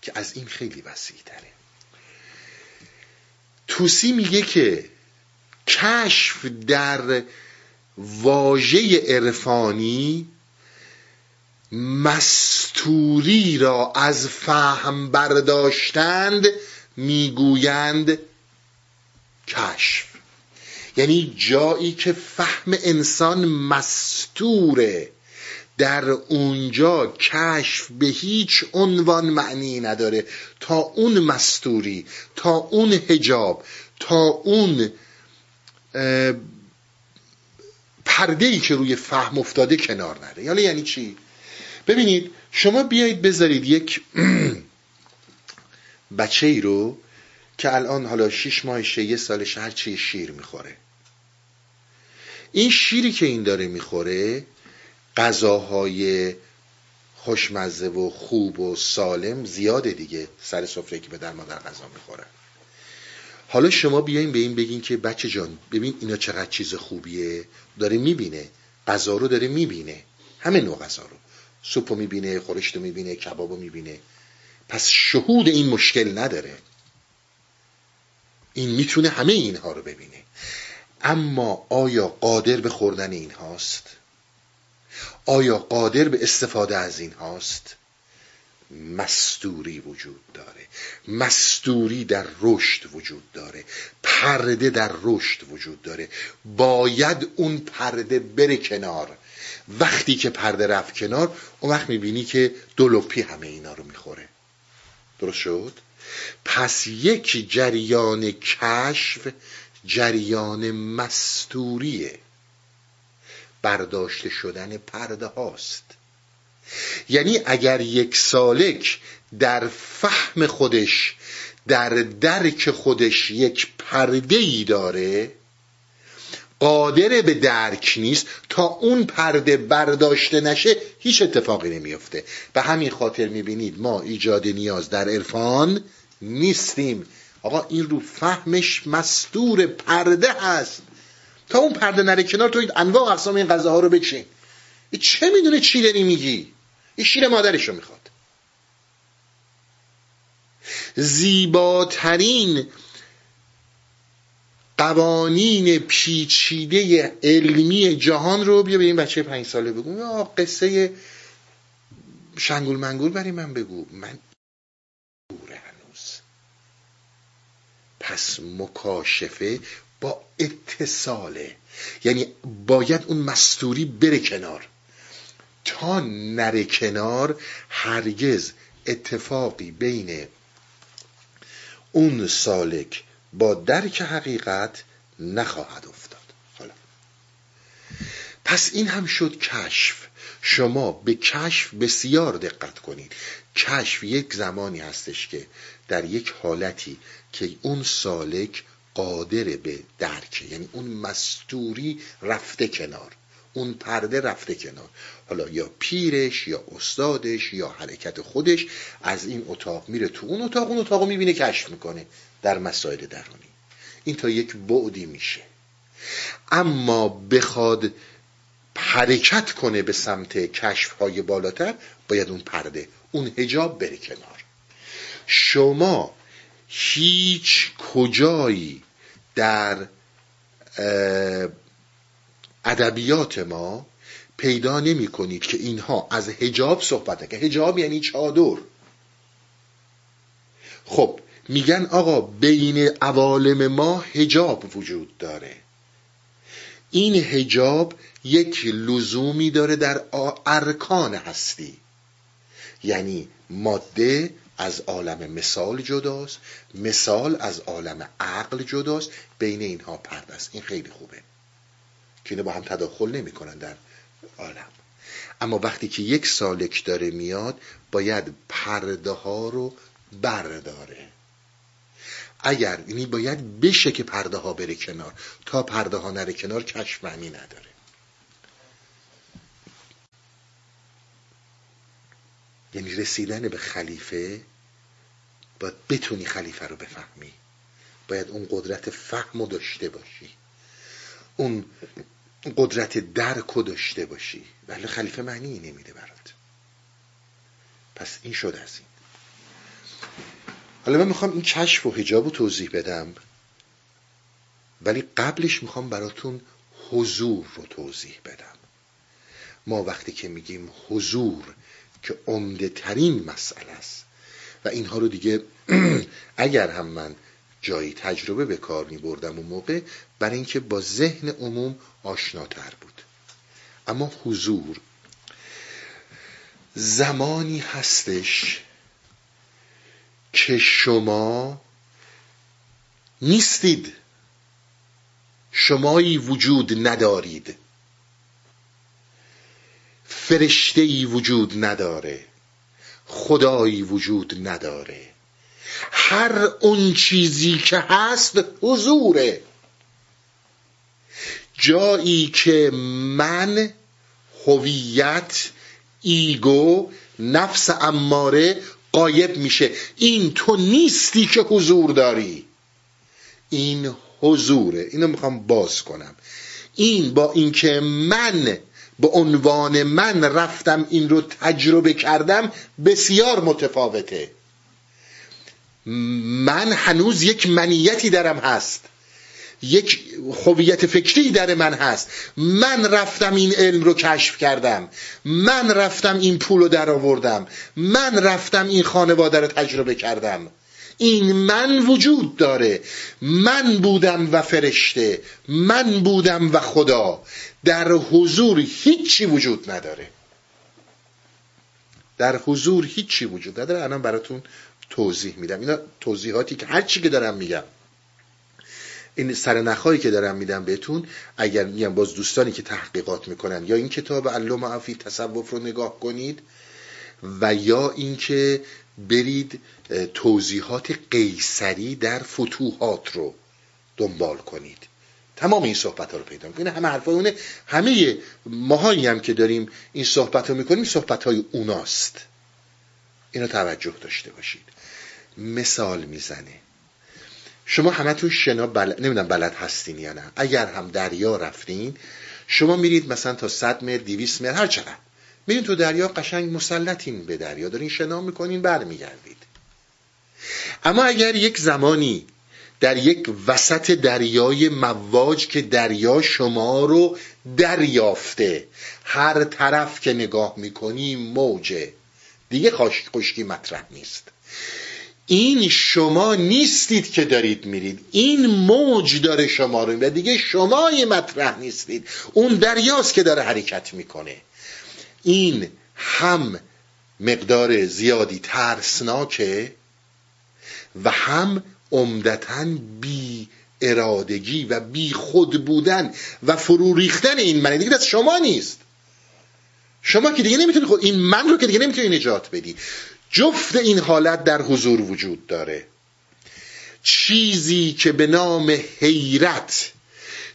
که از این خیلی وسیع تره توسی میگه که کشف در واژه عرفانی مستوری را از فهم برداشتند می‌گویند کشف. یعنی جایی که فهم انسان مستوره. در اونجا کشف به هیچ عنوان معنی نداره. تا اون مستوری تا اون هجاب تا اون پرده ای که روی فهم افتاده کنار نره. یعنی یعنی چی؟ ببینید شما بیایید بذارید یک بچه ای رو که الان حالا شیش ماهشه یه سالش هر چی شیر می‌خوره. این شیری که این داره می‌خوره غذاهای خوشمزه و خوب و سالم زیاده دیگه. سر سفره که به در مادر غذا می‌خورن حالا شما بیاین به این بگین که بچه جان ببین اینا چقدر چیز خوبیه. داره می‌بینه. غذا رو داره می‌بینه. همه نوع غذا رو. سوپو می‌بینه خورشت رو می‌بینه کبابو می‌بینه. پس شهود این مشکل نداره. این می‌تونه همه اینها رو ببینه. اما آیا قادر به خوردن این هاست؟ آیا قادر به استفاده از این هاست؟ مستوری وجود داره. مستوری در رشد وجود داره. پرده در رشد وجود داره. باید اون پرده بره کنار. وقتی که پرده رفت کنار اون وقت می‌بینی که دولوپی همه اینا رو می‌خوره. درست شد؟ پس یک جریان کشف جریان مستوریه. برداشته شدن پرده هاست. یعنی اگر یک سالک در فهم خودش در درک خودش یک پرده ای داره قادر به درک نیست تا اون پرده برداشته نشه هیچ اتفاقی نمیفته به همین خاطر می‌بینید ما ایجاد نیاز در عرفان نیستیم. آقا این رو فهمش مستور پرده هست. تا اون پرده نره کنار تو انواع اقسام این غذاها رو بچین چه می‌دونه چی داری میگی؟ این شیر مادرش رو می‌خواد. زیباترین قوانین پیچیده علمی جهان رو بیا به این بچه پنج ساله بگو. یا قصه شنگول منگول برای من بگو. من دوره هنوز. پس مکاشفه با اتصاله یعنی باید اون مستوری بره کنار. تا نره کنار هرگز اتفاقی بین اون سالک با درک حقیقت نخواهد افتاد. حالا. پس این هم شد کشف. شما به کشف بسیار دقت کنید. کشف یک زمانی هستش که در یک حالتی که اون سالک قادر به درکه یعنی اون مستوری رفته کنار. اون پرده رفته کنار. حالا یا پیرش یا استادش یا حرکت خودش از این اتاق میره تو اون اتاق اون اتاق می‌بینه کشف می‌کنه در مسائل درونی. این تا یک بعدی میشه. اما بخواد حرکت کنه به سمت کشف های بالاتر باید اون پرده اون هجاب بره کنار. شما هیچ کجایی در ادبیات ما پیدا نمی کنید که اینها از هجاب صحبت که هجاب یعنی چادر. خب میگن آقا بین عوالم ما هجاب وجود داره. این هجاب یک لزومی داره در ارکان هستی. یعنی ماده از عالم مثال جداست مثال از عالم عقل جداست بین اینها پرده است. این خیلی خوبه که اینو با هم تداخل نمی‌کنن در عالم. اما وقتی که یک سالک داره میاد باید پرده ها رو برداره. اگر یعنی باید بشه که پرده ها بره کنار تا پرده ها نره کنار کشف معنی نداره. یعنی رسیدن به خلیفه باید بتونی خلیفه رو بفهمی. باید اون قدرت فهم رو داشته باشی. اون قدرت درک رو داشته باشی. ولی خلیفه معنی نمیده برات. پس این شد از این. حالا من می‌خوام این کشف و حجاب رو توضیح بدم. ولی قبلش می‌خوام براتون حضور رو توضیح بدم. ما وقتی که میگیم حضور که عمده ترین مسئله است. و اینها رو دیگه اگر هم من جایی تجربه به کار می بردم اون موقع برای اینکه با ذهن عموم آشناتر بود. اما حضور زمانی هستش که شما نیستید. شمایی وجود ندارید. فرشته ای وجود نداره. خدایی وجود نداره. هر اون چیزی که هست حضوره. جایی که من هویت ایگو نفس اماره قایب میشه. این تو نیستی که حضور داری. این حضوره. اینو می‌خوام باز کنم. این با اینکه من به عنوان من رفتم این رو تجربه کردم بسیار متفاوته. من هنوز یک منیتی درم هست. یک هویت فکری در من هست. من رفتم این علم رو کشف کردم. من رفتم این پول رو در آوردم. من رفتم این خانواده رو تجربه کردم. این من وجود داره. من بودم و فرشته. من بودم و خدا. در حضور هیچی وجود نداره. در حضور هیچی وجود نداره. الان براتون توضیح میدم. اینا توضیحاتی که هر چی که دارم میگم. این سرنخهایی که دارم میدم بهتون اگر میگم باز دوستانی که تحقیقات می‌کنن یا این کتاب علم عفی تصوف رو نگاه کنید و یا اینکه برید توضیحات قیصری در فتوحات رو دنبال کنید. تمام این صحبت ها رو پیدا می‌کنید همه حرفای اونه. همه ماهایی هم که داریم این صحبت رو می‌کنیم صحبت های اوناست. اینو توجه داشته باشید. مثال می‌زنه. شما همتون شنا بلد نمی‌دونم بلد هستین یا نه. اگر هم دریا رفتین شما میرید مثلا تا 100 متر 200 متر هر چقدر. میرین تو دریا قشنگ مسلطین به دریا. دارین شنا می‌کنین برمیگردید. اما اگر یک زمانی در یک وسط دریای مواج که دریا شما رو دریافته. هر طرف که نگاه می‌کنی موجه. دیگه خشکی مطرح نیست. این شما نیستید که دارید میرید. این موج داره شما رو و دیگه شمای مطرح نیستید. اون دریاست که داره حرکت می‌کنه. این هم مقدار زیادی ترسناکه و هم عمدتا بی ارادگی و بی خود بودن و فرو ریختن این من دیگه دست شما نیست. شما که دیگه نمی‌تونی خود این من رو که دیگه نمی‌تونی نجات بدی. جفت این حالت در حضور وجود داره. چیزی که به نام حیرت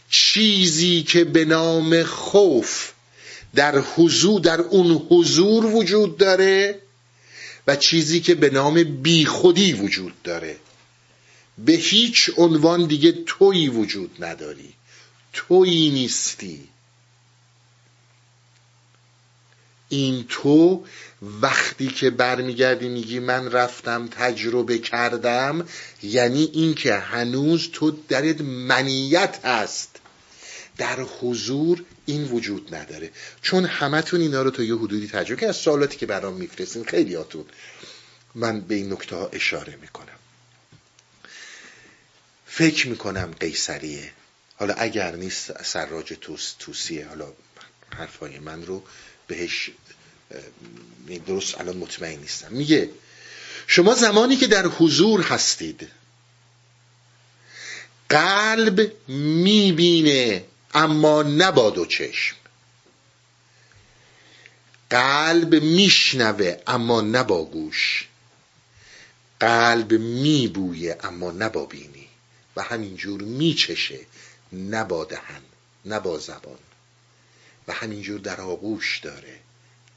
چیزی که به نام خوف در حضور در اون حضور وجود داره و چیزی که به نام بیخودی وجود داره. به هیچ عنوان دیگه تویی وجود نداری. تویی نیستی. این تو وقتی که برمیگردی میگی من رفتم تجربه کردم یعنی اینکه هنوز تو درت منیت هست. در حضور این وجود نداره. چون همتون اینا رو تا یه حدودی تجربه که از سوالاتی که برام میفرستین خیلی هاتون من به این نکته ها اشاره می‌کنم. فکر می‌کنم قیصریه. حالا اگر نیست سراج توس توسیه حالا حرفای من رو بهش درست الان مطمئن نیستم. میگه شما زمانی که در حضور هستید قلب می‌بینه اما نباد و چشم. قلب میشنوه اما نبا گوش. قلب میبویه اما نبا بینی. و همینجور میچشه نبا دهن نبا زبان. و همینجور در آغوش داره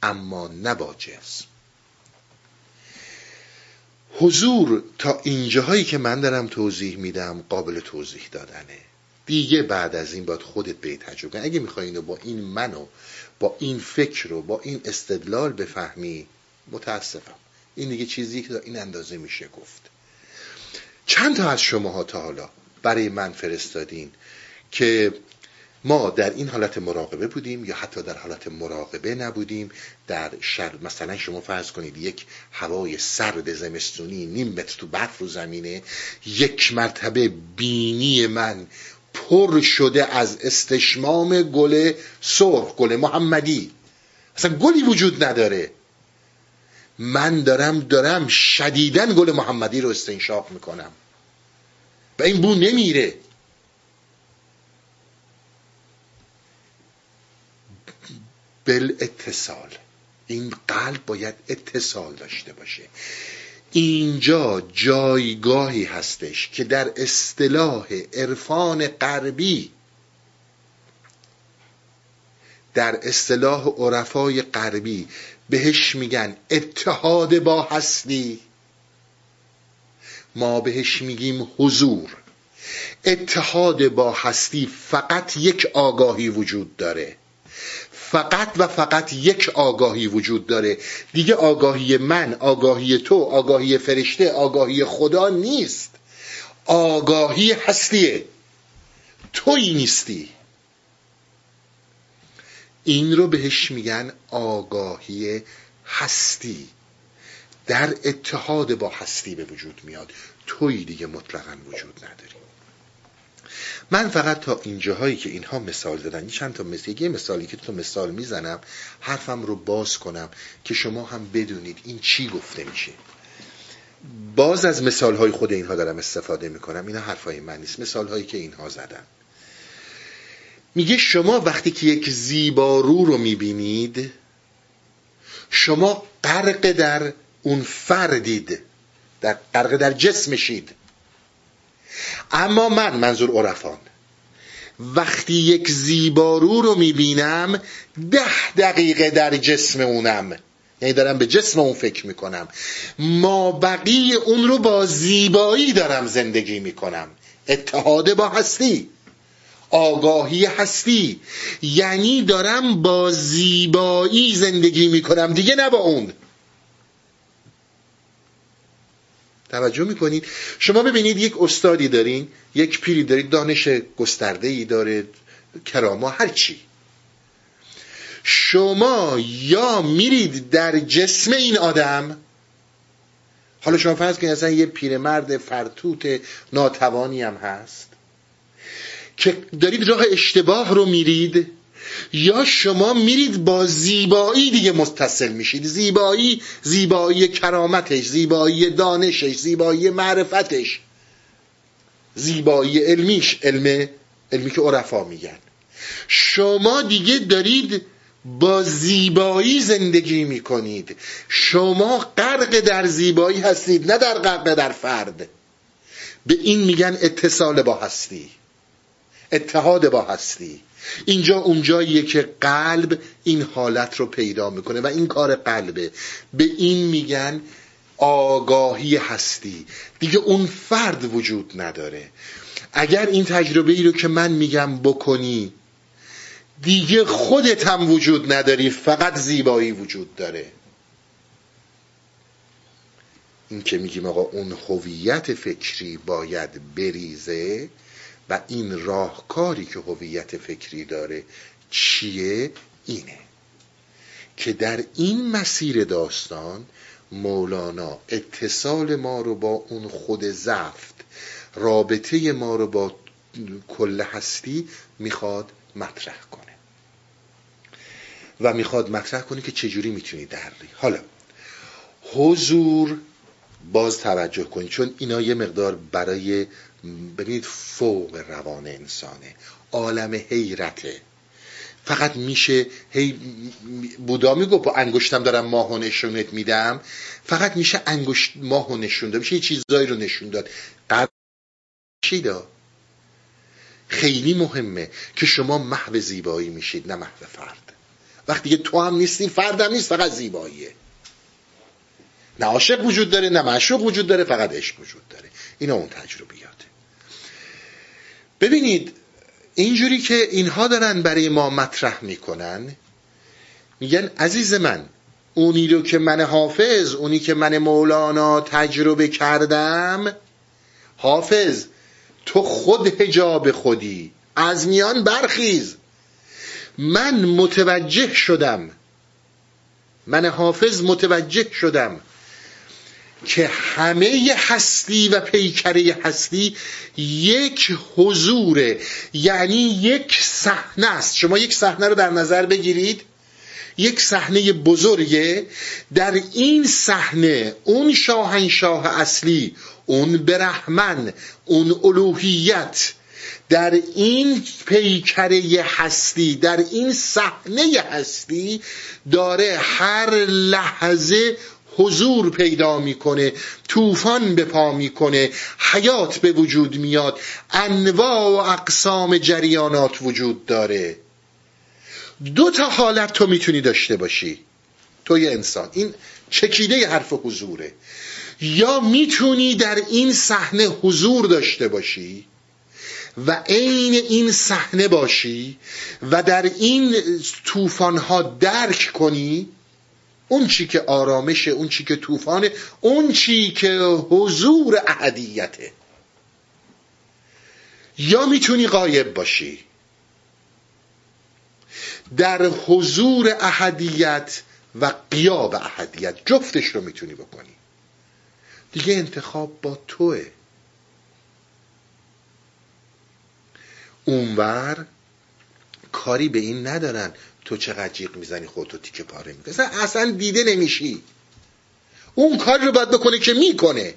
اما نبا جسم. حضور تا اینجاهایی که من دارم توضیح میدم قابل توضیح دادنه. دیگه بعد از این باید خودت به تجربه. اگه می‌خوای اینو با این منو با این فکر رو با این استدلال بفهمی متاسفم. این دیگه چیزی که این اندازه میشه گفت. چند تا از شماها تا حالا برای من فرستادین که ما در این حالت مراقبه بودیم یا حتی در حالت مراقبه نبودیم در شر مثلا شما فرض کنید یک هوای سرد زمستونی نیم متر تو برف رو زمینه یک مرتبه بینی من پر شده از استشمام گل سرخ گل محمدی. اصلا گلی وجود نداره. من دارم دارم شدیدن گل محمدی رو استنشاق می‌کنم. و این بو نمیره. بل اتصال این قلب باید اتصال داشته باشه. اینجا جایگاهی هستش که در اصطلاح عرفان غربی در اصطلاح عرفای غربی بهش میگن اتحاد با هستی. ما بهش میگیم حضور. اتحاد با هستی فقط یک آگاهی وجود داره. فقط و فقط یک آگاهی وجود داره. دیگه آگاهی من آگاهی تو آگاهی فرشته آگاهی خدا نیست. آگاهی هستیه. توی نیستی. این رو بهش میگن آگاهی هستی. در اتحاد با هستی به وجود میاد. توی دیگه مطلقا وجود نداری. من فقط تا اینجاهایی که اینها مثال دادن چند تا مثال یه مثالی که تو مثال می‌زنم حرفم رو باز کنم که شما هم بدونید این چی گفته میشه. باز از مثال های خود اینها دارم استفاده می‌کنم. اینا حرفای من نیست. مثال هایی که اینها زدن. میگه شما وقتی که یک زیبارو رو می‌بینید شما غرق در اون فردید در غرق در جسمشید اما من منظور عرفان وقتی یک زیبارو رو می‌بینم ده دقیقه در جسم اونم. یعنی دارم به جسم اون فکر می‌کنم. ما بقیه اون رو با زیبایی دارم زندگی می‌کنم. اتحاد با هستی. آگاهی هستی. یعنی دارم با زیبایی زندگی می‌کنم. دیگه نه با اون. توجه می‌کنید؟ شما ببینید یک استادی دارین یک پیری دارید دانش گسترده ای داره کراما هر چی. شما یا میرید در جسم این آدم حالا شما فرض کنید اصلا یه پیرمرد فرتوت ناتوانی هم هست. که دارید راه اشتباه رو میرید یا شما میرید با زیبایی دیگه متصل میشید. زیبایی زیبایی کرامتش زیبایی دانشش زیبایی معرفتش. زیبایی علمیش علم علمی که عرفا میگن. شما دیگه دارید با زیبایی زندگی می‌کنید. شما غرق در زیبایی هستید نه در غرق در فرد. به این میگن اتصال با هستی. اتحاد با هستی. اینجا اونجاییه که قلب این حالت رو پیدا می‌کنه و این کار قلبه. به این میگن آگاهی هستی. دیگه اون فرد وجود نداره. اگر این تجربه ای رو که من میگم بکنی دیگه خودت هم وجود نداری فقط زیبایی وجود داره. این که میگیم آقا اون هویت فکری باید بریزه و این راهکاری که هویت فکری داره چیه؟ اینه که در این مسیر داستان مولانا اتصال ما رو با اون خود زفت رابطه ما رو با کل هستی می‌خواد مطرح کنه. و می‌خواد مطرح کنه که چجوری می‌تونی دری حالا حضور باز توجه کنید چون اینا یه مقدار برای ببینید فوق روان انسانه. عالم حیرته. فقط میشه هی بودا میگو با انگشتم دارم ماه نشونت میدم. فقط میشه انگشت ماه نشون داد. میشه یه چیزایی رو نشون داد. چیدا خیلی مهمه که شما محو زیبایی میشید نه محو فرد. وقتی که تو هم نیستی فردم نیست فقط زیباییه. نه عاشق وجود داره نه معشوق وجود داره فقط عشق وجود داره. اینا اون تجربیاته ببینید اینجوری که اینها دارن برای ما مطرح می‌کنن میگن عزیز من اونی رو که من حافظ اونی که من مولانا تجربه کردم حافظ تو خود هجاب خودی از میان برخیز. من متوجه شدم. من حافظ متوجه شدم. که همه هستی و پیکره هستی یک حضوره. یعنی یک صحنه است. شما یک صحنه رو در نظر بگیرید. یک صحنه بزرگه. در این صحنه اون شاهنشاه اصلی اون برحمن اون الوهیت در این پیکره هستی در این صحنه هستی داره هر لحظه حضور پیدا می‌کنه طوفان به پا می‌کنه حیات به وجود میاد انواع و اقسام جریانات وجود داره. دو تا حالت تو می‌تونی داشته باشی. توی انسان. این چکیده حرف حضوره. یا می‌تونی در این صحنه حضور داشته باشی و عین این صحنه باشی و در این ها درک کنی اون چی که آرامشه اون چی که طوفانه اون چی که حضور احدیته. یا می‌تونی غایب باشی. در حضور احدیت و قیاب احدیت جفتش رو می‌تونی بکنی. دیگه انتخاب با توه. اونور کاری به این ندارن. تو چقدر جیغ می‌زنی خودتو تیکه پاره می‌کنی. اصلا دیده نمیشی. اون کار رو باید بکنه که می‌کنه.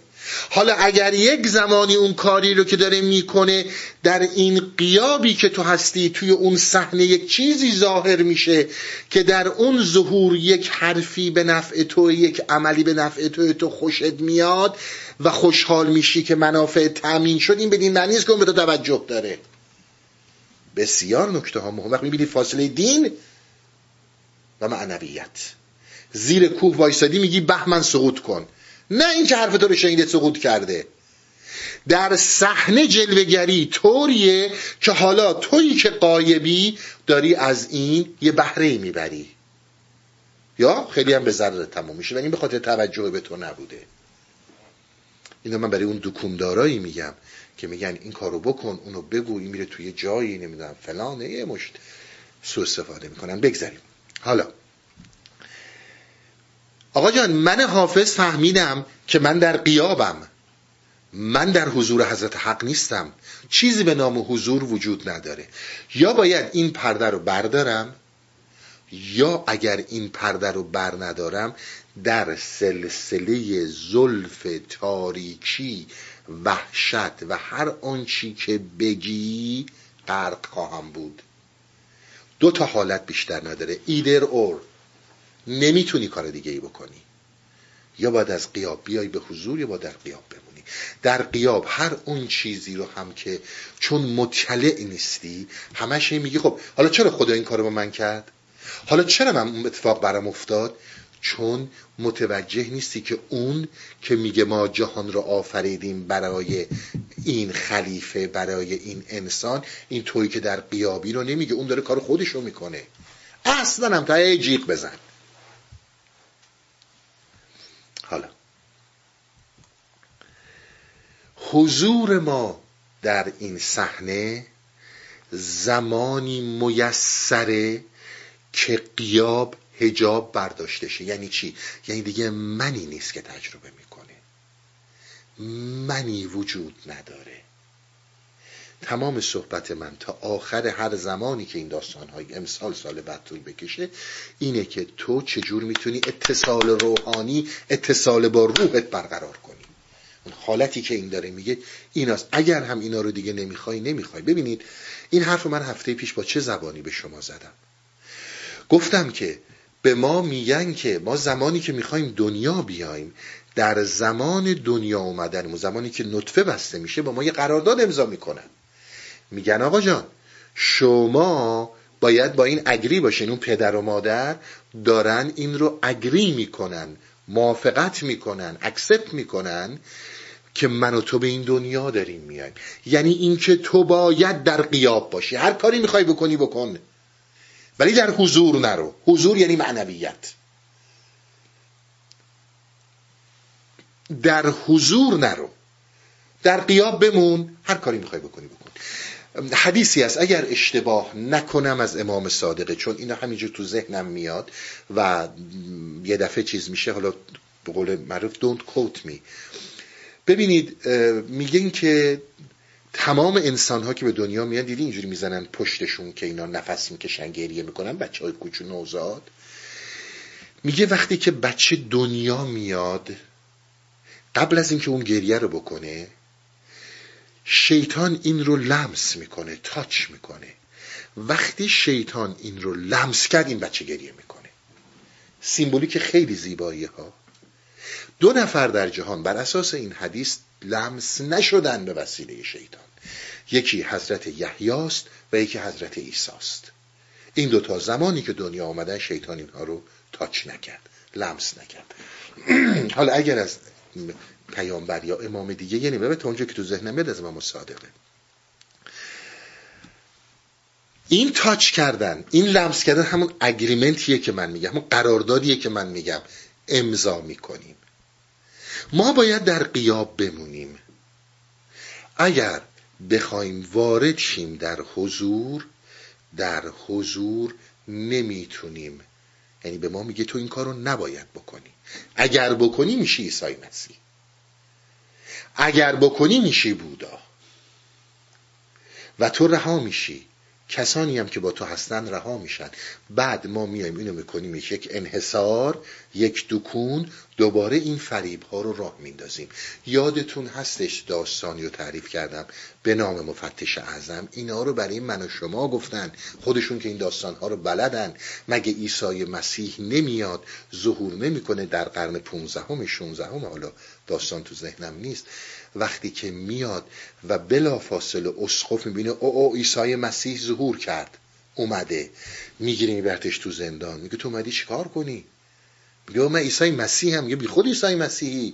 حالا اگر یک زمانی اون کاری رو که داره می‌کنه در این قیابی که تو هستی توی اون صحنه یک چیزی ظاهر میشه که در اون ظهور یک حرفی به نفع تو یک عملی به نفع تو تو خوشت میاد و خوشحال میشی که منافع تامین شد این بدین معنی است که اون به تو توجه داره. بسیار نکته ها مهم. وقت می‌بینی فاصله دین و معنویت. زیر کوه وایسادی میگی بهمن سقوط کن. نه اینکه حرف تو رو شنیده سقوط کرده. در صحنه جلوگری طوریه که حالا تویی که قایبی داری از این یه بهره می‌بری. یا خیلی هم به ضرر تمام میشه. و این به خاطر توجه به تو نبوده. اینو من برای اون دکومدارایی میگم که میگن این کارو بکن اونو بگو این میره توی جایی نمی‌دونم فلانه یه مشت سو استفاده می‌کنن. بگذاریم. حالا. آقا جان من حافظ فهمیدم که من در قیابم. من در حضور حضرت حق نیستم. چیزی به نام حضور وجود نداره. یا باید این پرده رو بردارم یا اگر این پرده رو بر ندارم در سلسله زلف تاریکی وحشت و هر آنچی که بگی غرق خواهم بود. دو تا حالت بیشتر نداره. ایدر اور نمی‌تونی کار دیگه ای بکنی. یا باید از قیاب بیای به حضور یا باید در قیاب بمونی. در قیاب هر اون چیزی رو هم که چون مطلع نیستی همش میگی خب حالا چرا خدا این کارو با من کرد؟ حالا چرا من اون اتفاق برام افتاد؟ چون متوجه نیستی که اون که میگه ما جهان رو آفریدیم برای این خلیفه برای این انسان این توی که در قیابی رو نمیگه. اون داره کار خودش رو می‌کنه. اصلا هم تا جیغ بزن. حالا. حضور ما در این صحنه زمانی میسره که قیاب هجاب برداشته شه. یعنی چی؟ یعنی دیگه منی نیست که تجربه می‌کنه. منی وجود نداره. تمام صحبت من تا آخر هر زمانی که این داستان های امسال سال بعد طول بکشه اینه که تو چجور می‌تونی اتصال روحانی اتصال با روحت برقرار کنی. اون حالتی که این داره میگه ایناست. اگر هم اینا رو دیگه نمی‌خوای نمی‌خوای. ببینید این حرف من هفته پیش با چه زبانی به شما زدم؟ گفتم که به ما میگن که ما زمانی که می‌خوایم دنیا بیایم در زمان دنیا اومدن و زمانی که نطفه بسته میشه با ما یه قرارداد امضا می‌کنن. میگن آقا جان شما باید با این اگری باشین اون پدر و مادر دارن این رو اگری می‌کنن موافقت می‌کنن اکسپت می‌کنن که من و تو به این دنیا داریم میایم. یعنی اینکه تو باید در قیاب باشی. هر کاری می‌خوای بکنی بکن. ولی در حضور نرو. حضور یعنی معنویت. در حضور نرو. در قیاب بمون. هر کاری می‌خوای بکنی بکن. حدیثی است اگر اشتباه نکنم از امام صادقه چون اینا همینجور تو ذهنم میاد و یه دفعه چیز میشه حالا به قول معروف don't quote me. ببینید میگن که تمام انسان ها که به دنیا میان دیدی اینجوری می‌زنن پشتشون که اینا نفس می‌کشن گریه می‌کنن؟ بچه های کوچو نوزاد. میگه وقتی که بچه دنیا میاد قبل از اینکه اون گریه رو بکنه شیطان این رو لمس می‌کنه تاچ می‌کنه. وقتی شیطان این رو لمس کرد این بچه گریه می‌کنه. سیمبولیک خیلی زیبایی ها دو نفر در جهان بر اساس این حدیث لمس نشدن به وسیله شیطان. یکی حضرت یحیاست و یکی حضرت ایساست این دوتا زمانی که دنیا آمدن شیطان اینها رو تاچ نکرد لمس نکرد. حالا اگر از پیامبر یا امام دیگه یعنی به تا اونجا که تو ذهنم میاد از امام صادقه. این تاچ کردن این لمس کردن همون اگریمنتیه که من میگم همون قراردادیه که من میگم امضا می‌کنیم. ما باید در قیاب بمونیم. اگر بخوایم وارد شیم در حضور در حضور نمی‌تونیم. یعنی به ما میگه تو این کارو نباید بکنی. اگر بکنی میشی عیسی مسیح. اگر بکنی میشی بودا. و تو رها میشی. کسانی هم که با تو هستن رها میشن. بعد ما میایم اینو می‌کنیم یک انحصار یک دکون دوباره این فریب ها رو راه میندازیم. یادتون هستش داستانی رو تعریف کردم به نام مفتش اعظم. اینا رو برای من و شما گفتن. خودشون که این داستان ها رو بلدن. مگه عیسی مسیح نمیاد ظهور نمی‌کنه در قرن 15 همه 16 همه حالا داستان تو ذهنم نیست. وقتی که میاد و بلا فاصله اسقف می‌بینه او او عیسی مسیح ظهور کرد. اومده. می‌گیره میبرتش تو زندان. میگه تو اومدی چیکار کنی؟ میگه من عیسی مسیح هم. میگه بی خود عیسی مسیحی.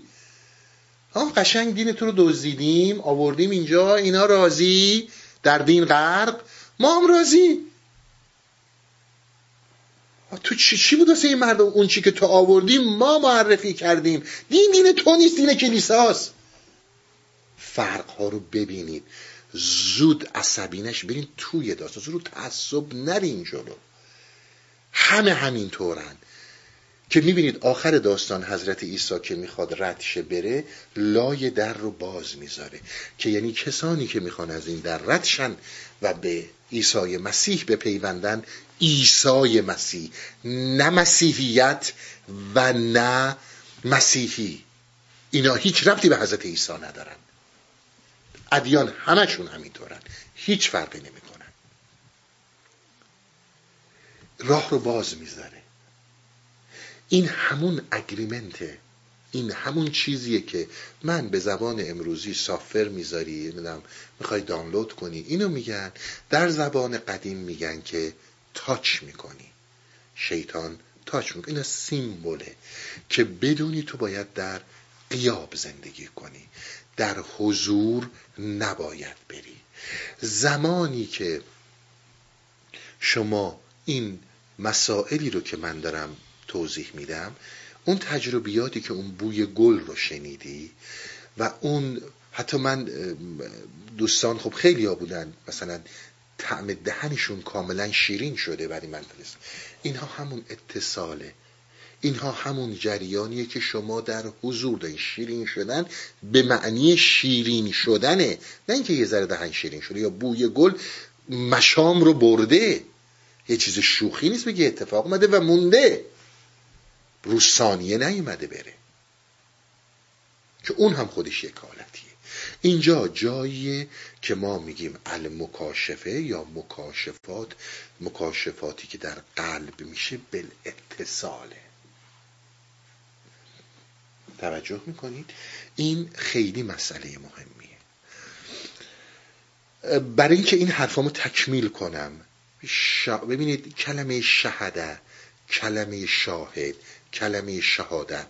ها قشنگ دین تو رو دزدیدیم آوردیم اینجا اینا راضی؟ در دین غرق ما هم راضی. تو چی, چی بود واسه این مردم؟ اون چی که تو آوردیم ما معرفی کردیم. دین دین تو نیست دین کلیساست. فرق ها رو ببینید. زود عصبینش برین توی داستان. رو تعصب نرین جلو. همه همین طورن که می‌بینید آخر داستان حضرت عیسی که می‌خواد ردشه بره لای در رو باز می‌ذاره. که یعنی کسانی که می‌خوان از این در ردشن و به عیسی مسیح بپیوندن عیسی مسیح. نه مسیحیت و نه مسیحی. اینا هیچ ربطی به حضرت عیسی ندارن. ادیان همشون همینطورن. هیچ فرقی نمی‌کنن. راه رو باز می‌ذاره. این همون اگریمنته این همون چیزیه که من به زبان امروزی سافر می‌ذاری نمی‌دونم می‌خوای دانلود کنی اینو میگن. در زبان قدیم میگن که تاچ می‌کنی. شیطان تاچ می‌کنی این سیمبوله که بدونی تو باید در قیاب زندگی کنی. در حضور نباید بری. زمانی که شما این مسائلی رو که من دارم توضیح میدم اون تجربیاتی که اون بوی گل رو شنیدی و اون حتی من دوستان خب خیلی ها بودن مثلا طعم دهنشون کاملا شیرین شده برای من اینها همون اتصاله. اینها همون جریانیه که شما در حضور دارین. شیرین شدن به معنی شیرین شدنه. نه اینکه یه ذره دهن شیرین شده یا بوی گل مشام رو برده. یه چیز شوخی نیست بگه اتفاق اومده و مونده. رو ثانیه نیومده بره. که اون هم خودش یک حالتیه. اینجا جاییه که ما میگیم المکاشفه یا مکاشفات. مکاشفاتی که در قلب میشه بالاتصاله. توجه می‌کنید این خیلی مسئله مهمیه. برای اینکه این حرفامو تکمیل کنم ببینید کلمه شهده کلمه شاهد کلمه شهادت.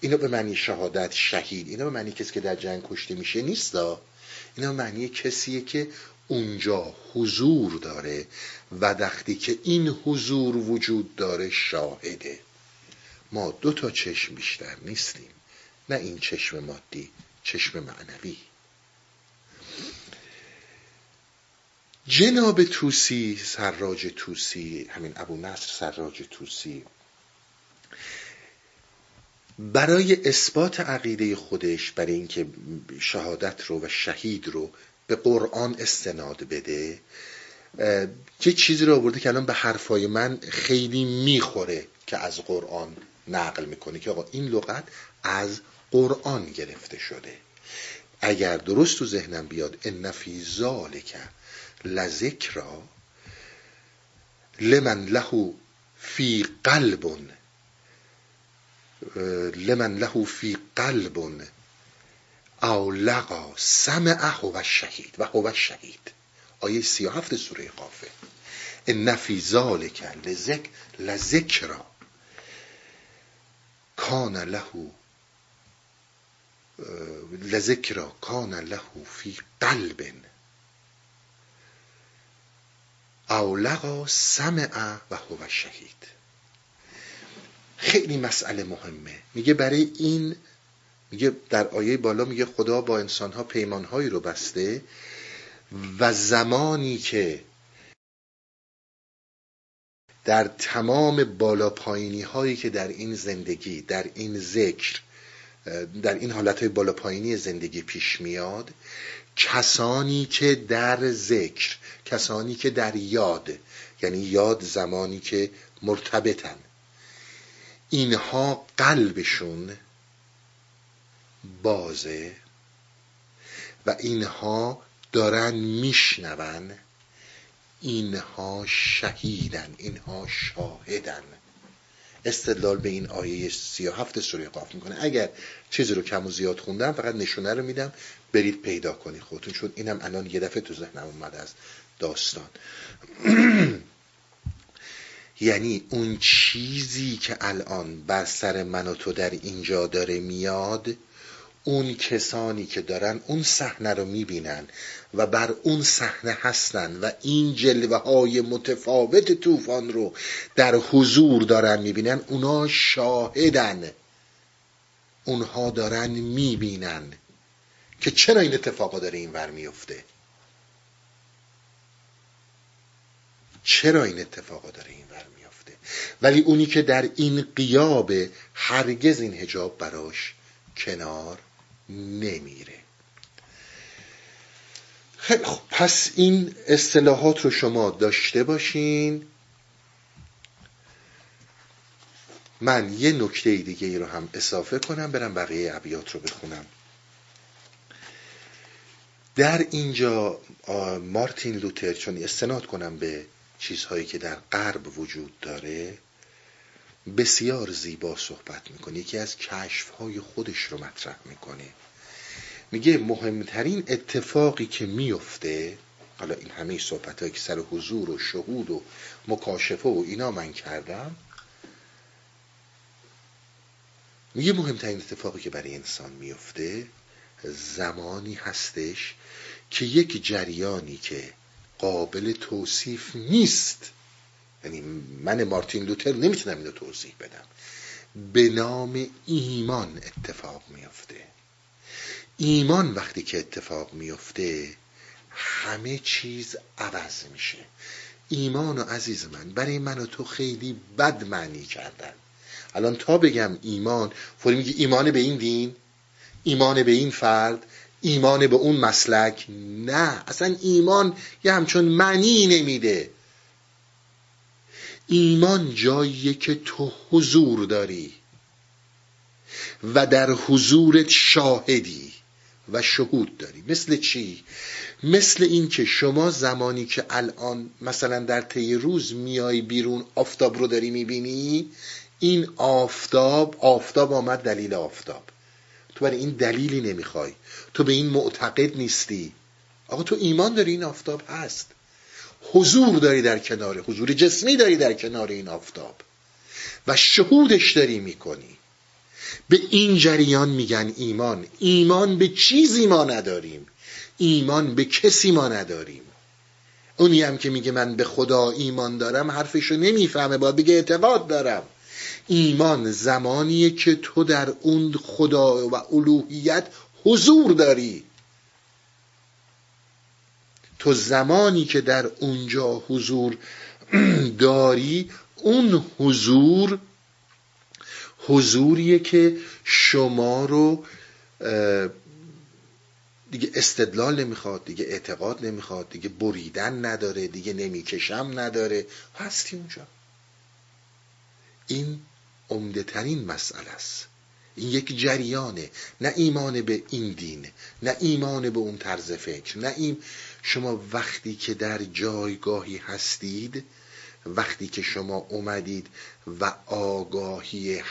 اینا به معنی شهادت شهید. اینا به معنی کسی که در جنگ کشته میشه نیستا اینا به معنی کسیه که اونجا حضور داره و وقتی که این حضور وجود داره شاهده. ما دو تا چشم بیشتر نیستیم. نه این چشم مادی چشم معنوی. جناب توسی سراج توسی همین ابو نصر سراج توسی برای اثبات عقیده خودش برای اینکه شهادت رو و شهید رو به قرآن استناد بده یه چیزی رو آورده که الان به حرفای من خیلی می‌خوره که از قرآن نقل می‌کنه که آقا این لغت از قرآن گرفته شده. اگر درست تو ذهنم بیاد ان فی ذالک لذکرا لمن له فی قلب لمن له فی قلب او لقا سمعه و شهید و هو شهید. آیه سی و هفت سوره قافه. ان فی ذالک لذکرا کان له لذکرا کان له فی قلب. او لقا سمع و هو شهید. خیلی مسئله مهمه. میگه برای این میگه در آیه بالا میگه خدا با انسانها پیمانهایی رو بسته و زمانی که در تمام بالا پایینی هایی که در این زندگی در این ذکر در این حالت بالا پایینی زندگی پیش میاد کسانی که در ذکر کسانی که در یاد یعنی یاد زمانی که مرتبطن اینها قلبشون بازه و اینها دارن میشنون اینها شهیدن اینها شاهدن. استدلال به این آیه 37 سوره قاف می‌کنه. اگر چیزی رو کم و زیاد خوندم فقط نشونه رو میدم برید پیدا کنید خودتون چون اینم الان یه دفعه تو ذهنم اومده از داستان. یعنی اون چیزی که الان بر سر من و تو در اینجا داره میاد اون کسانی که دارن اون صحنه رو می‌بینن و بر اون صحنه هستن و این جلوه های متفاوت طوفان رو در حضور دارن می‌بینن اونا شاهدن. اونها دارن می‌بینن که چرا این اتفاقا داره این ور میفته چرا این اتفاقا داره این ور میفته ولی اونی که در این قیاب هرگز این هجاب براش کنار نمیره. خیلی خب پس این اصطلاحات رو شما داشته باشین. من یه نکته دیگه ای رو هم اضافه کنم برم بقیه ابیات رو بخونم. در اینجا مارتین لوتر چون استناد کنم به چیزهایی که در غرب وجود داره بسیار زیبا صحبت می‌کنه. یکی از کشفهای خودش رو مطرح می‌کنه. میگه مهمترین اتفاقی که میفته حالا این همه صحبت هایی که سر حضور و شهود و مکاشفه و اینا من کردم میگه مهمترین اتفاقی که برای انسان میفته زمانی هستش که یک جریانی که قابل توصیف نیست یعنی من مارتین لوتر نمی‌تونم اینو توضیح بدم. به نام ایمان اتفاق میفته ایمان وقتی که اتفاق میفته همه چیز عوض میشه. ایمان و عزیز من برای من و تو خیلی بد معنی کردن. الان تا بگم ایمان فوری میگی ایمان به این دین ایمان به این فرد ایمان به اون مسلک؟ نه اصلا ایمان یه همچون معنی نمیده. ایمان جاییه که تو حضور داری و در حضورت شاهدی و شهود داری. مثل چی؟ مثل این که شما زمانی که الان مثلا در طی روز میای بیرون آفتاب رو داری می‌بینی این آفتاب آفتاب آمد دلیل آفتاب. تو برای این دلیلی نمی‌خوای. تو به این معتقد نیستی. آقا تو ایمان داری این آفتاب هست. حضور داری در کنار حضور جسمی داری در کنار این آفتاب و شهودش داری می‌کنی. به این جریان میگن ایمان. ایمان به چیزی ما نداریم. ایمان به کسی ما نداریم. اونی هم که میگه من به خدا ایمان دارم حرفشو نمی‌فهمه باید بگه اعتقاد دارم. ایمان زمانیه که تو در اون خدا و الوهیت حضور داری. تو زمانی که در اونجا حضور داری اون حضور حضوریه که شما رو دیگه استدلال نمی‌خواد دیگه اعتقاد نمی‌خواد دیگه بریدن نداره دیگه نمی‌کشم نداره. هستی اونجا. این عمده ترین مسئله است. این یک جریانه. نه ایمان به این دین نه ایمان به اون طرز فکر نه این شما وقتی که در جایگاهی هستید وقتی که شما اومدید و آگاهی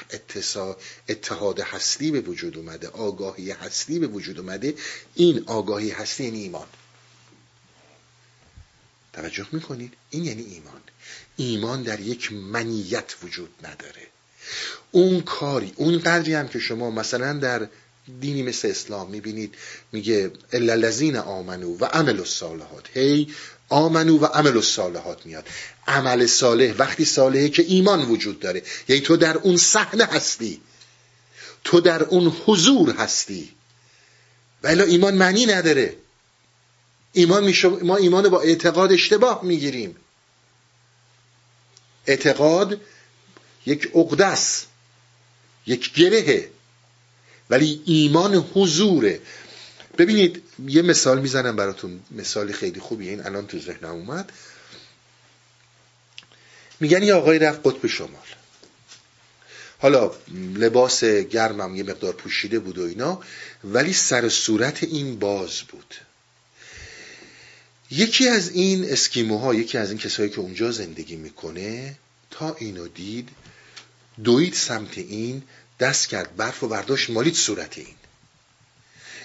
اتحاد هستی به وجود اومده آگاهی هستی به وجود اومده این آگاهی هستی یعنی ایمان. توجه می‌کنید؟ این یعنی ایمان. ایمان در یک منیت وجود نداره. اون کاری اون قدری هم که شما مثلا در دینی مثل اسلام می‌بینید میگه الذین آمنو و عمل الصالحات هی آمنو و عمل الصالحات میاد۔ عمل صالح وقتی صالحه که ایمان وجود داره یعنی تو در اون صحنه هستی تو در اون حضور هستی ولی ایمان معنی نداره. ایمان میشه ما ایمان با اعتقاد اشتباه می‌گیریم. اعتقاد یک عقدس یک گرهه ولی ایمان حضوره. ببینید یه مثال می‌زنم براتون مثالی خیلی خوبیه. این الان تو ذهنم اومد. میگن یه آقای رفت قطب شمال. حالا لباس گرمم یه مقدار پوشیده بود و اینا ولی سر صورت این باز بود. یکی از این اسکیموها یکی از این کسایی که اونجا زندگی می‌کنه تا اینو دید دوید سمت این دست کرد برف و برداشت مالید صورت این.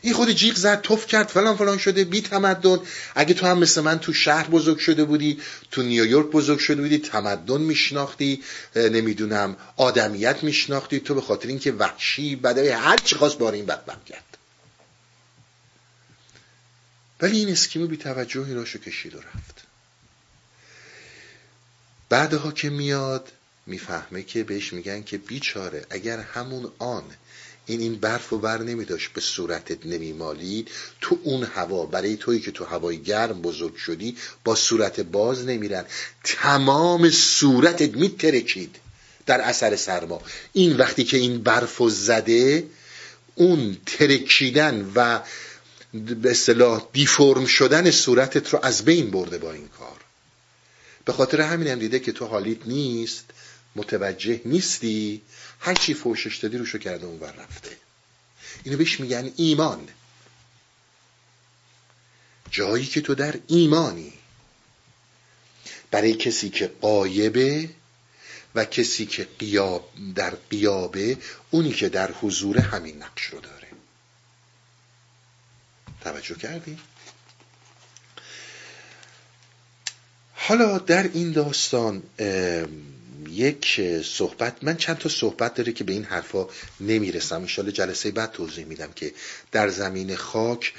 این خود جیغ زد توف کرد فلان فلان شده بی تمدن. اگه تو هم مثل من تو شهر بزرگ شده بودی تو نیویورک بزرگ شده بودی تمدن میشناختی نمی‌دونم آدمیت میشناختی. تو به خاطر اینکه وحشی بدوی هر چی خواست بار این بدبخت کرد. ولی این اسکیمو بی توجهی راشو کشید و رفت. بعدها که میاد می‌فهمه که بهش میگن که بیچاره اگر همون آن این این برف و بر نمی داشت به صورتت نمیمالید تو اون هوا برای تویی که تو هوای گرم بزرگ شدی با صورت باز نمیرن. تمام صورتت میترکید در اثر سرما. این وقتی که این برف و زده اون ترکیدن و به اصطلاح دیفرم شدن صورتت رو از بین برده با این کار. به خاطر همین هم دیده که تو حالیت نیست. متوجه نیستی؟ هر چی فوشش دادی روشو کرده اون رفته. اینو بهش میگن ایمان. جایی که تو در ایمانی. برای کسی که قایبه و کسی که قیاب در قیابه اونی که در حضور همین نقش رو داره. توجه کردی؟ حالا در این داستان یک صحبت من چند تا صحبت داره که به این حرفا نمی‌رسم. انشالله جلسه بعد توضیح میدم که در زمین خاک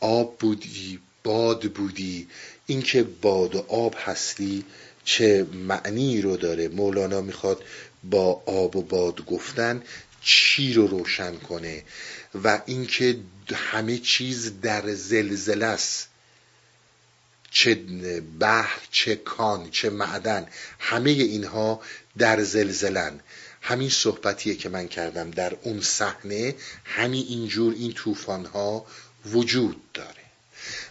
آب بودی باد بودی. اینکه باد و آب هستی چه معنی رو داره؟ مولانا می‌خواد با آب و باد گفتن چی رو روشن کنه؟ و اینکه همه چیز در زلزله است. چه بحر چه کان چه معدن همه اینها در زلزلن. همین صحبتیه که من کردم در اون صحنه. همین اینجور این طوفان ها وجود داره.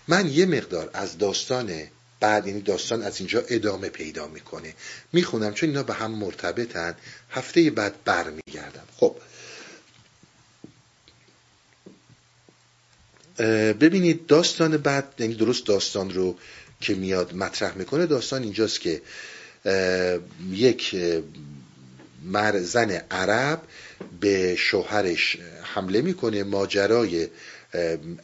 من یه مقدار از داستان بعد این داستان از اینجا ادامه پیدا می‌کنه. می‌خونم چون اینا به هم مرتبطن. هفته بعد برمیگردم. خب ببینید داستان بعد یعنی درست داستان رو که میاد مطرح می‌کنه داستان اینجاست که یک مر زن عرب به شوهرش حمله می‌کنه ماجرای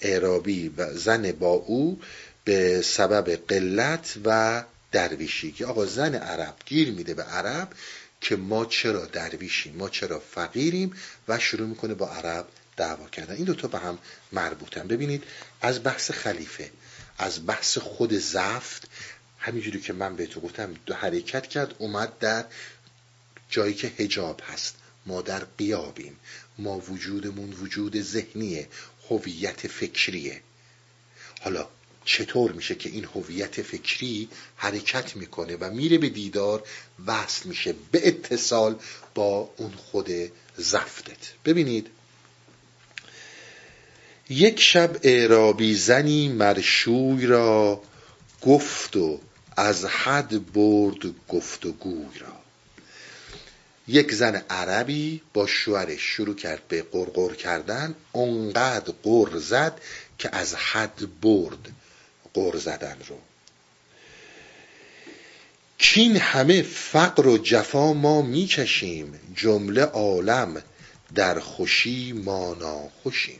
اعرابی و زن با او به سبب قلت و درویشی که آقا زن عرب گیر میده به عرب که ما چرا درویشیم ما چرا فقیریم و شروع می‌کنه با عرب دعوا کردن. این دوتا به هم مربوطن. ببینید از بحث خلیفه از بحث خود زفت همینجوری که من بهتون گفتم دو حرکت کرد اومد در جایی که هجاب هست. ما در قیابیم. ما وجودمون وجود ذهنیه هویت فکریه. حالا چطور میشه که این هویت فکری حرکت می‌کنه و میره به دیدار وصل میشه به اتصال با اون خود زفتت؟ ببینید یک شب اعرابی زنی مرشوی را گفت و از حد برد گفت و گوی را. یک زن عربی با شوهرش شروع کرد به قرقر کردن اونقدر قر زد که از حد برد قر زدن رو. کین همه فقر و جفا ما می‌کشیم جمله عالم در خوشی ما ناخوشیم.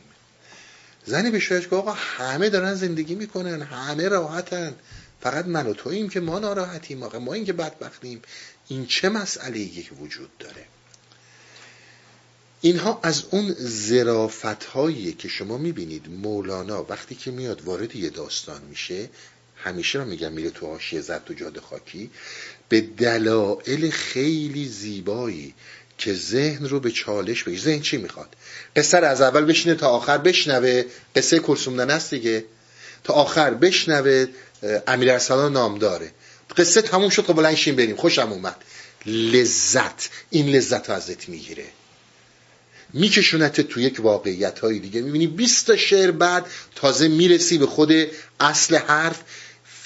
زنی به شوهرش آقا همه دارن زندگی می‌کنن همه راحتن. فقط من و توییم که ما ناراحتیم آقا ما این که بدبختیم. این چه مسئله یک وجود داره؟ اینها از اون زرافت هایی که شما می‌بینید. مولانا وقتی که میاد وارد یه داستان میشه همیشه رو میگم میره تو آشیه زد تو جاده خاکی به دلایل خیلی زیبایی که ذهن رو به چالش بگیر ذهن چی می‌خواد؟ قصه از اول بشینه تا آخر بشنوه. قصه کرسومدن است دیگه. تا آخر بشنوه امیر ارسلان نام داره قصه تموم شد خب بلند شیم بریم. خوشم اومد. لذت. این لذت رو ازت می‌گیره. میکشونت تو یک واقعیت های دیگه. می‌بینی 20 تا شعر بعد تازه می‌رسی به خود اصل حرف.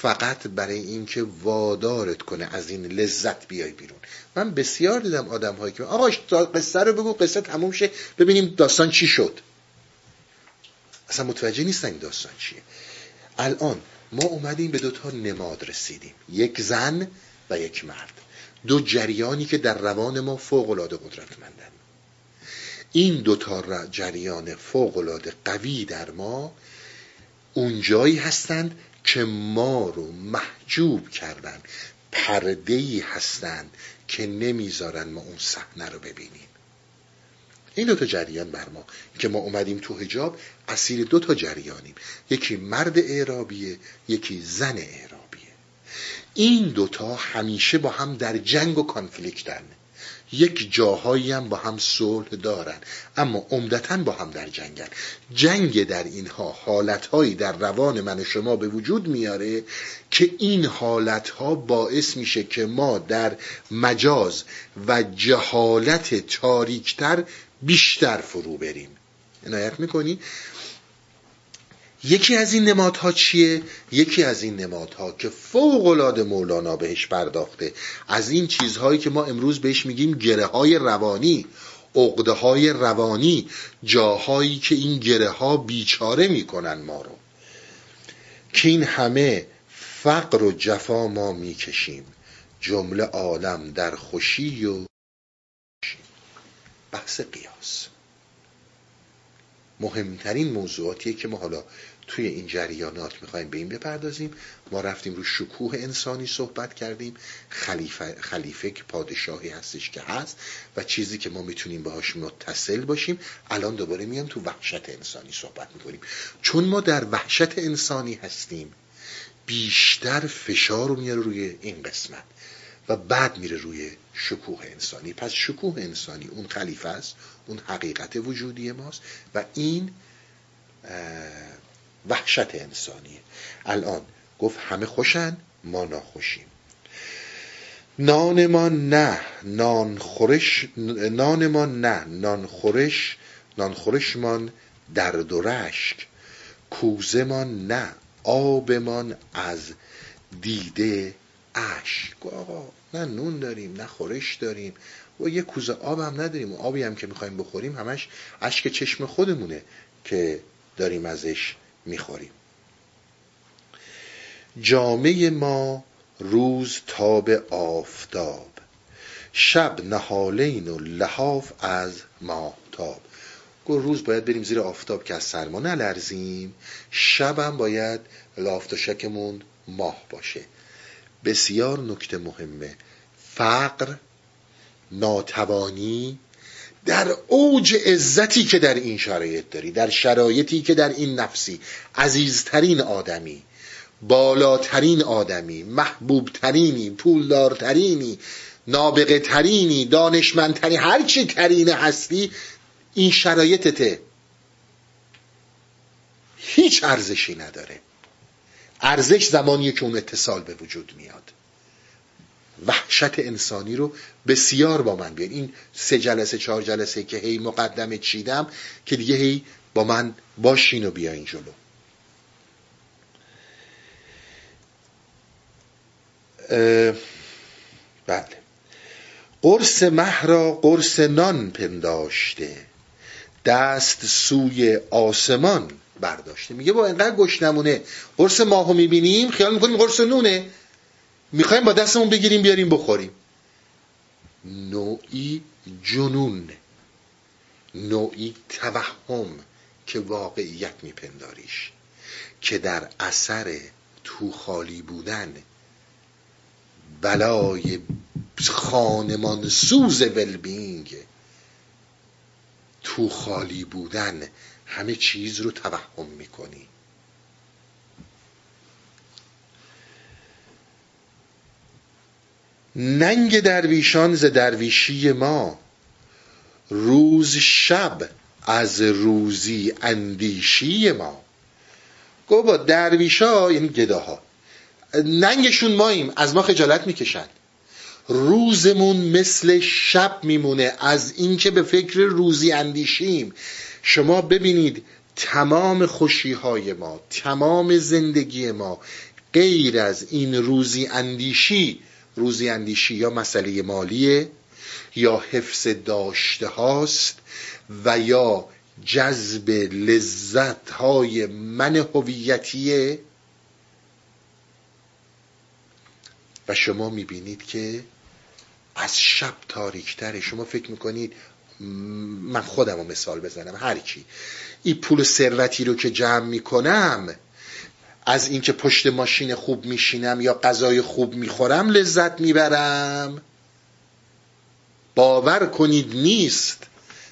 فقط برای اینکه وادارت کنه از این لذت بیای بیرون. من بسیار دیدم آدم هایی که آقا قصه رو بگو قصه تموم شه ببینیم داستان چی شد. اصلا متوجه نیستن این داستان چیه. الان ما اومدیم به دو تا نماد رسیدیم. یک زن و یک مرد. دو جریانی که در روان ما فوق العاده قدرتمندن. این دو تا جریان فوق العاده قوی در ما اونجایی هستند که ما رو محجوب کردن پرده هستند که نمی‌ذارن ما اون صحنه رو ببینیم. این دو تا جریان بر ما. که ما اومدیم تو حجاب اسیر دو تا جریانیم. یکی مرد اعرابیه یکی زن اعرابیه. این دوتا همیشه با هم در جنگ و کانفلیکتن. یک جاهایی هم با هم صلح دارن. اما عمدتا با هم در جنگن. جنگ در اینها حالتهایی در روان من و شما به وجود میاره که این حالتها باعث میشه که ما در مجاز و جهالت تاریکتر بیشتر فرو بریم. عنایت می‌کنی؟ یکی از این نمادها چیه؟ یکی از این نمادها که فوق العاده مولانا بهش پرداخته. از این چیزهایی که ما امروز بهش میگیم گره های روانی عقده های روانی جاهایی که این گره ها بیچاره می‌کنن ما رو. که این همه فقر و جفا ما می‌کشیم. جمله عالم در خوشی و بحث قیاس. مهمترین موضوعاتیه که ما حالا توی این جریانات می‌خوایم به این بپردازیم. ما رفتیم رو شکوه انسانی صحبت کردیم. خلیفه, خلیفه که پادشاهی هستش که هست و چیزی که ما می‌تونیم باهاش متصل باشیم الان دوباره میام تو وحشت انسانی صحبت می‌کنیم. چون ما در وحشت انسانی هستیم بیشتر فشار رو میاره روی این قسمت و بعد میره روی شکوه انسانی. پس شکوه انسانی اون خلیفه است اون حقیقت وجودی ماست و این وحشت انسانیه. الان گفت همه خوشن ما ناخوشیم. نانمان نه نان خورش نانمان نه نان خورش نان خورشمان درد و رشک. کوزمان نه آبمان از دیده اشک. آقا نه نون داریم نه خورش داریم. و یه کوزه آب هم نداریم و آبی هم که می‌خوایم بخوریم همش اشک چشم خودمونه که داریم ازش می‌خوریم. جامعه ما روز تاب آفتاب شب نهالین و لحاف از ماهتاب. گفت روز باید بریم زیر آفتاب که از سرما نلرزیم شبم باید لافتشکمون ماه باشه. بسیار نکته مهمه فقر ناتوانی در اوج عزتی که در این شرایط داری در شرایطی که در این نفسی عزیزترین آدمی بالاترین آدمی محبوبترینی پولدارترینی نابغه ترینی دانشمندترین هرچی ترینه هستی این شرایطته هیچ ارزشی نداره. ارزش زمانیه که اون اتصال به وجود میاد. وحشت انسانی رو بسیار با من بیان این سه جلسه چهار جلسه که هی مقدمه چیدم که دیگه هی با من باشین و بیاین جلو. بله. قرص مه را قرص نان پنداشته. دست سوی آسمان برداشته. میگه با اینقدر گشنمونه. قرص ماهو می‌بینیم؟ خیال می‌کنیم قرص نونه. می‌خوایم با دستمون بگیریم بیاریم بخوریم. نوعی جنون. نوعی توهم که واقعیت میپنداریش. که در اثر تو خالی بودن بلای خانمان سوز ولبینگ تو خالی بودن همه چیز رو توهم می‌کنی. ننگ درویشان ز درویشی ما. روز شب از روزی اندیشی ما. گو با درویشا یعنی گداها. ننگشون ماییم از ما خجالت می‌کشن. روزمون مثل شب میمونه از اینکه به فکر روزی اندیشیم. شما ببینید تمام خوشی های ما تمام زندگی ما غیر از این روزی اندیشی روزی اندیشی یا مسئله مالیه یا حفظ داشته هاست و یا جذب لذت های من هویتیه. و شما می‌بینید که از شب تاریکتره شما فکر می‌کنید من خودم رو مثال بزنم. هر کی. این پول ثروتی رو که جمع می‌کنم از اینکه پشت ماشین خوب میشینم یا غذای خوب می‌خورم لذت می‌برم. باور کنید نیست.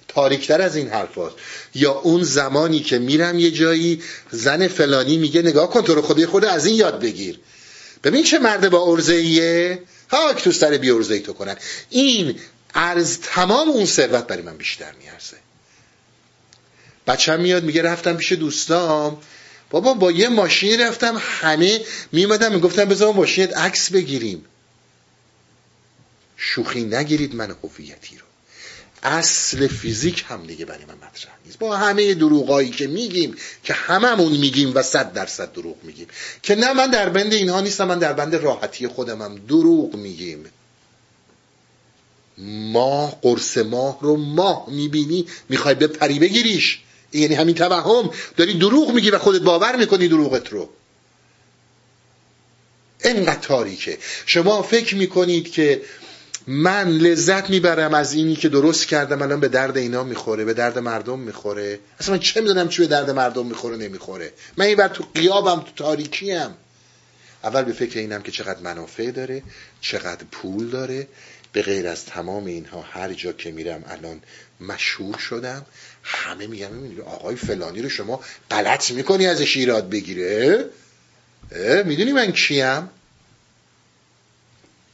تاریکتر از این حرف هست. یا اون زمانی که میرم یه جایی زن فلانی میگه نگاه کن تو رو خودی خود از این یاد بگیر. ببین چه مرد با ارزه ایه هاک تو سر بی ارزه تو کنن. این از تمام اون ثروت برای من بیشتر میارزه. بچه میاد میگه رفتم پیش دوستام. بابا با یه ماشین رفتم همه میمدم می‌گفتم بذار ماشینت عکس بگیریم. شوخی نگیرید من هویتی رو. اصل فیزیک هم دیگه برای من مطرح نیست. با همه دروغایی که میگیم که هممون میگیم و صد درصد دروغ میگیم. که نه من در بند اینها نیستم من در بند راحتی خودمم. دروغ میگیم. ماه قرص ماه رو ماه می‌بینی می‌خوای به پری بگیریش. یعنی همین توهم. داری دروغ میگی و خودت باور می‌کنی دروغت رو. اینقدر تاریکه. شما فکر می‌کنید که من لذت می‌برم از اینی که درست کردم الان به درد اینا می‌خوره به درد مردم می‌خوره. اصلا من چه می‌دونم چی به درد مردم می‌خوره نمی‌خوره. من این بر تو قیابم تو تاریکیم. اول به فکر اینم که چقدر منافع داره چقدر پول داره. به غیر از تمام اینها هر جا که میرم الان مشهور شدم. همه میگن می‌بینی آقای فلانی رو شما غلط می‌کنی ازش ایراد بگیره؟ می‌دونی من کیم؟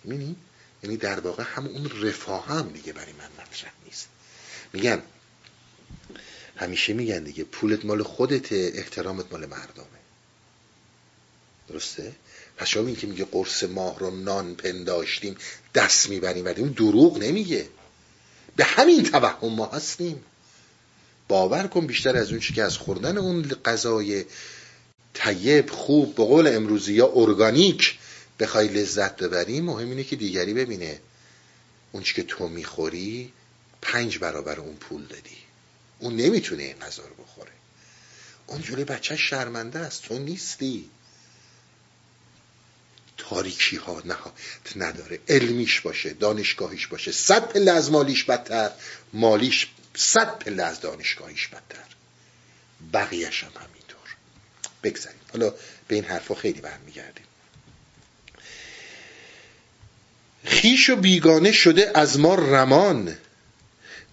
می‌دونی یعنی در واقع هم اون رفاه هم دیگه برای من مطرح نیست. میگن همیشه میگن دیگه پولت مال خودته احترامت مال مردمه. درسته؟ پس شما که میگه قرص ماه رو نان پنداشتیم دست می‌بریم ولی اون دروغ نمیگه. به همین توهم ما هستیم. باور کن بیشتر از اون چی که از خوردن اون غذای طیب خوب به قول امروزی یا ارگانیک بخوای لذت ببری مهم اینه که دیگری ببینه. اون چی که تو می‌خوری پنج برابر اون پول دادی. اون نمی‌تونه این غذا رو بخوره. اون جلوی بچه شرمنده است. تو نیستی. تاریکی ها نداره. علمیش باشه دانشگاهیش باشه. صد پله از مالیش بدتر. مالیش صد پله از دانشگاهیش بدتر. بقیهش هم همینطور. بگذاریم. حالا به این حرفا خیلی برمیگردیم خیش و بیگانه شده از ما رمان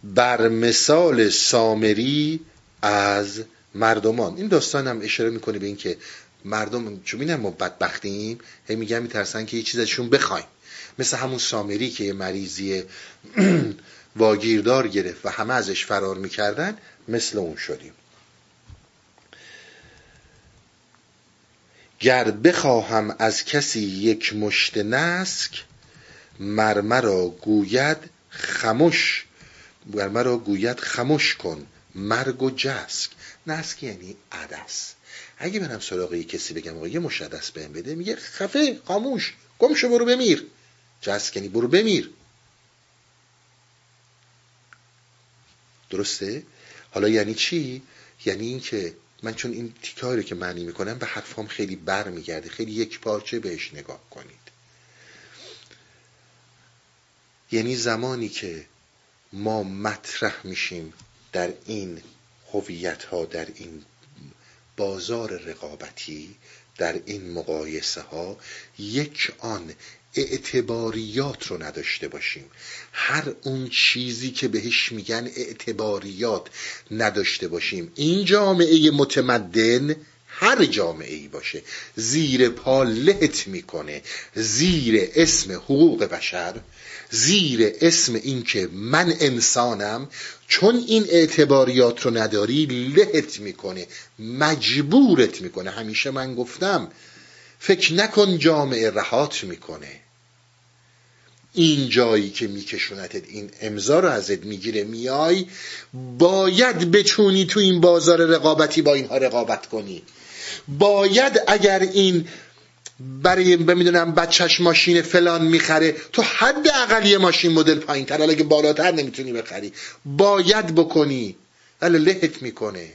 بر مثال سامری از مردمان. این داستان هم اشاره می‌کنه به اینکه مردم چون می‌دونم ما بدبختیم هی میگن میترسن که یه چیز ازشون بخوایم. مثل همون سامری که یه مریضی واگیردار گرفت و همه ازش فرار می‌کردن مثل اون شدیم. گر بخواهم از کسی یک مشت نسک مرمرا گوید خموش مرمرا گوید خموش کن مرگ و جسک. نسک یعنی عدس. اگه برم سراغ یه کسی بگم آقا یه مشت عدس بهم بده میگه خفه خاموش گم شو برو بمیر. جسک یعنی برو بمیر. درسته؟ حالا یعنی چی؟ یعنی اینکه من چون این تیکایی رو که معنی می‌کنم به حرفام خیلی بر میگرده خیلی یک پارچه بهش نگاه کنید. یعنی زمانی که ما مطرح میشیم در این هویت ها در این بازار رقابتی در این مقایسه ها یک آن اعتباریات رو نداشته باشیم. هر اون چیزی که بهش میگن اعتباریات نداشته باشیم. این جامعه متمدن هر جامعه ای باشه. زیر پا لهت می‌کنه. زیر اسم حقوق بشر زیر اسم اینکه من انسانم چون این اعتباریات رو نداری لهت می‌کنه. مجبورت می‌کنه. همیشه من گفتم فکر نکن جامعه رهات می‌کنه. این جایی که میکشونتت این امضا رو ازت می‌گیره میای باید بچونی تو این بازار رقابتی با اینها رقابت کنی. باید اگر این برای بمیدونم بچهش ماشین فلان می‌خره تو حد اقل یه ماشین مدل پایین تر اگه بالاتر نمی‌تونی بخری. باید بکنی. ولی لهت می‌کنه.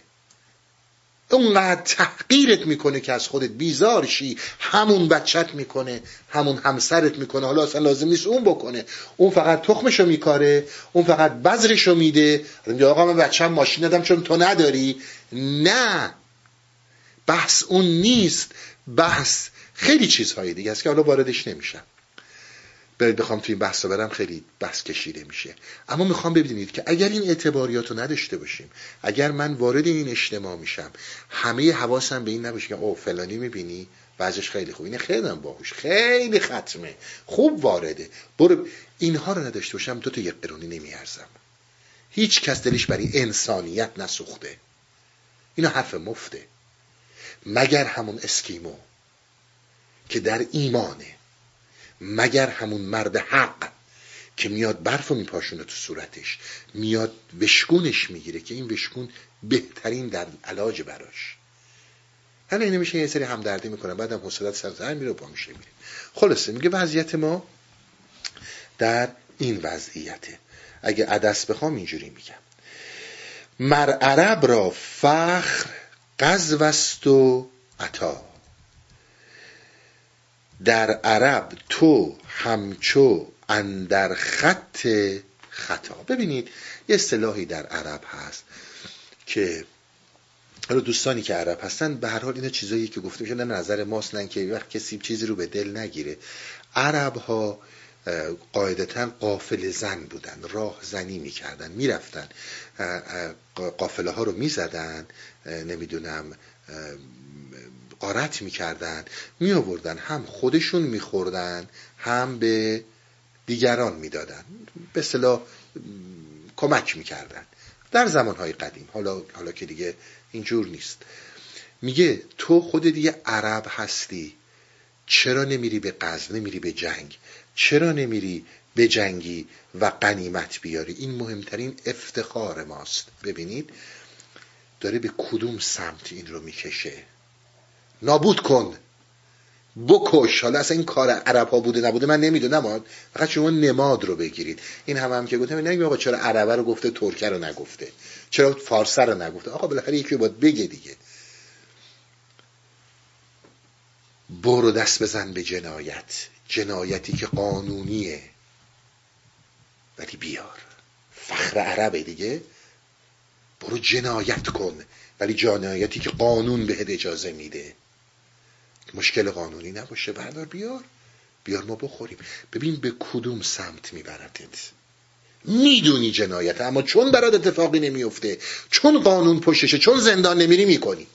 اونقدر تحقیرت می‌کنه که از خودت بیزار شی همون بچت می‌کنه همون همسرت می‌کنه. حالا اصلا لازم نیست اون بکنه. اون فقط تخمشو میکاره اون فقط بذرشو میده. آقا من بچه هم ماشین دادم چون تو نداری. نه. بحث اون نیست. بحث خیلی چیزهای دیگه است که حالا واردش نمیشم. برید بخوام توی این بحث برم خیلی بحث کشیده میشه. اما می‌خوام ببینید که اگر این اعتباریات رو نداشته باشیم اگر من وارد این اجتماع میشم همه حواسم به این نباشه که او فلانی می‌بینی؟ وضعش خیلی خوب. اینه خیلی باهوش. خیلی ختمه. خوب وارده. برو. اینها رو نداشته باشم دو تا یک قرونی نمیارزم. هیچ کس دلش برای انسانیت نسوخته. اینا حرف مفته. مگر همون اسکیمو که در ایمانه مگر همون مرد حق که میاد برف و میپاشونه تو صورتش میاد وشگونش می‌گیره که این وشگون بهترین در علاج براش. حالا اینه میشه یه سری همدردی می‌کنه بعدم حوصلت سر سر میره و پا میشه میره. خلاصه میگه وضعیت ما در این وضعیته. اگه عدس بخوام اینجوری میگم. مر عرب را فخر قذوست و عطا. در عرب تو همچو اندر خط خطا. ببینید یه اصطلاحی در عرب هست که حالا دوستانی که عرب هستن به هر حال اینا چیزایی که گفته میشه نظر ماست نه که وقت کسی چیزی رو به دل نگیره. عرب ها قاعدتا قافل زن بودن راه زنی می‌کردن می‌رفتن. قافله ها رو می‌زدن نمی‌دونم قارت می‌کردن می آوردن هم خودشون میخوردن هم به دیگران می‌دادن. به صلاح کمک می‌کردن. در زمانهای قدیم. حالا, حالا که دیگه اینجور نیست. میگه تو خود دیگه عرب هستی. چرا نمیری به غزو نمیری به جنگ. چرا نمیری به جنگی و قنیمت بیاری؟ این مهمترین افتخار ماست. ببینید داره به کدوم سمت این رو می‌کشه؟ نابود کن. بکش. حالا اصلا این کار عرب ها بوده نبوده من نمی‌دونم. فقط شما نماد رو بگیرید. این هم هم که گفتم نگیم آقا چرا عربه رو گفته ترکه رو نگفته؟ چرا فارسه رو نگفته؟ آقا بالاخره یکی باید بگه دیگه. برو دست بزن به جنایت. جنایتی که قانونیه. ولی بیار. فخر عربه دیگه. برو جنایت کن. ولی جنایتی که قانون بهت اجازه میده. مشکل قانونی نباشه. بردار بیار. بیار ما بخوریم. ببین به کدوم سمت میبردت می‌دونی جنایت. اما چون برات اتفاقی نمیفته چون قانون پشتشه چون زندان نمیری می‌کنی.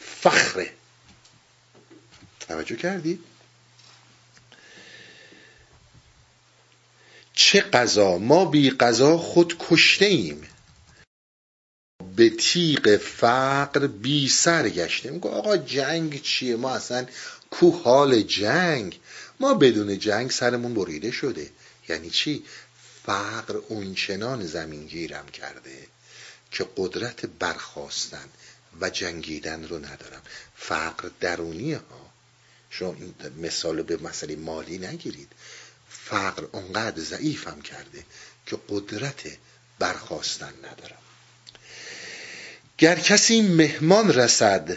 فخره. توجه کردی؟ چه قضا؟ ما بی قضا خود کشته ایم به تیغ فقر بی سر گشته میگه آقا جنگ چیه؟ ما اصلا کو حال جنگ. ما بدون جنگ سرمون بریده شده. یعنی چی؟ فقر اونچنان زمین گیرم کرده که قدرت برخواستن و جنگیدن رو ندارم. فقر درونی ها. شما مثال به مسئله مالی نگیرید. فقر اونقدر ضعیفم کرده که قدرت برخواستن ندارم. گر کسی مهمان رسد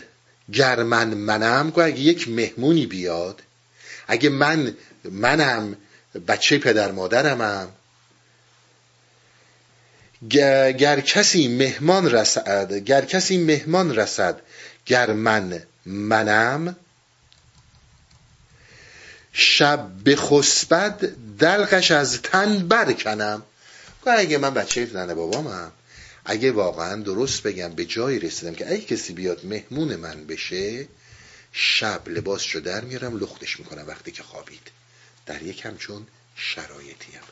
گر من منم اگه یک مهمونی بیاد اگه من منم بچه پدر مادرمم گر کسی مهمان رسد گر کسی مهمان رسد گر من منم شب به خسبت دلقش از تن برکنم. اگه من بچه زن بابامم. اگه واقعا درست بگم به جایی رسیدم که اگه کسی بیاد مهمون من بشه شب لباسشو در میارم لختش می‌کنم وقتی که خوابید. در یک همچون شرایطی هم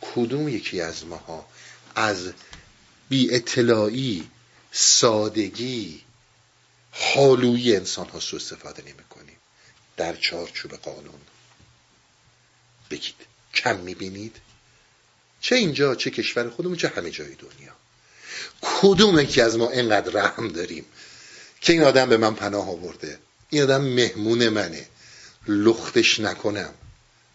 کدوم یکی از ماها از بی اطلاعی سادگی حالوی انسان ها سو استفاده نمی کنیم در چارچوب قانون. بگید کم می‌بینید؟ چه اینجا چه کشور خودمون چه همه جای دنیا؟ کدوم یکی از ما اینقدر رحم داریم که این آدم به من پناه آورده؟ این آدم مهمون منه. لختش نکنم.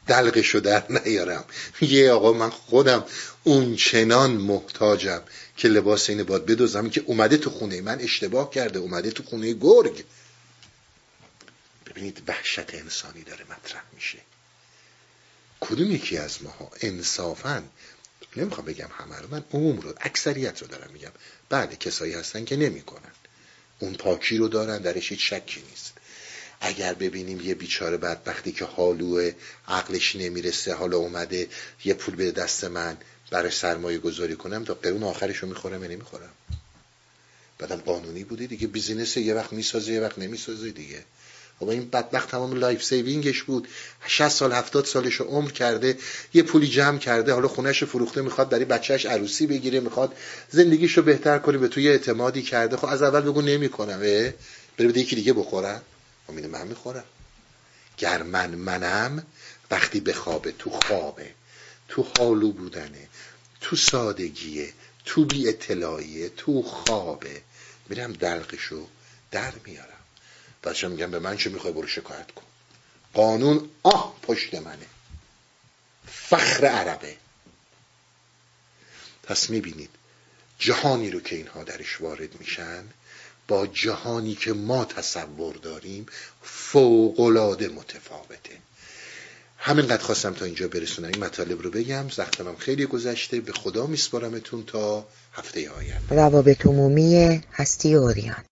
دلقشو در نیارم. یه آقا من خودم اون چنان محتاجم که لباس اینه باید بدوزم که اومده تو خونه من اشتباه کرده اومده تو خونه گرگ. ببینید وحشت انسانی داره مطرح میشه. کدوم یکی از ماها انصافا نمی‌خوام بگم همه رو من عموم رو اکثریت رو دارم میگم. بله کسایی هستن که نمی‌کنن. اون پاکی رو دارن درش هیچ شکی نیست. اگر ببینیم یه بیچاره بدبختی که حالو عقلش نمی‌رسه حالا اومده یه پول به دست من برای سرمایه گذاری کنم تا قرون آخرش رو می‌خورم یا نمی‌خورم. بعدم قانونی بوده دیگه business یه وقت می‌سازه یه وقت نمی‌سازه دیگه. بابا این بدبخت تمام life saving ش بود. 60 سال 70 سالش رو عمر کرده. یه پولی جمع کرده. حالا خونش فروخته می‌خواد برای بچهش عروسی بگیره می‌خواد زندگیش رو بهتر کنه به تو یه اعتمادی کرده. خب از اول بگو نمی‌کنم. بره بده یکی دیگه بخوره. خب من می‌خورم. گر من منم وقتی به خوابه تو خوابه. تو حالو بودنه. تو سادگیه. تو بی اطلاعیه تو خوابه. میرم دلقشو در میارم. بچه میگم به من چه می‌خوای برو شکایت کن. قانون آه پشت منه. فخر عربه. پس می‌بینید جهانی رو که اینها درش وارد میشن با جهانی که ما تصور داریم فوقلاده متفاوته. همینقدر خواستم تا اینجا برسونم. این مطالب رو بگم. زختمم خیلی گذشته. به خدا میسپارمتون تا هفته آینده. روابط عمومی هستی اوریان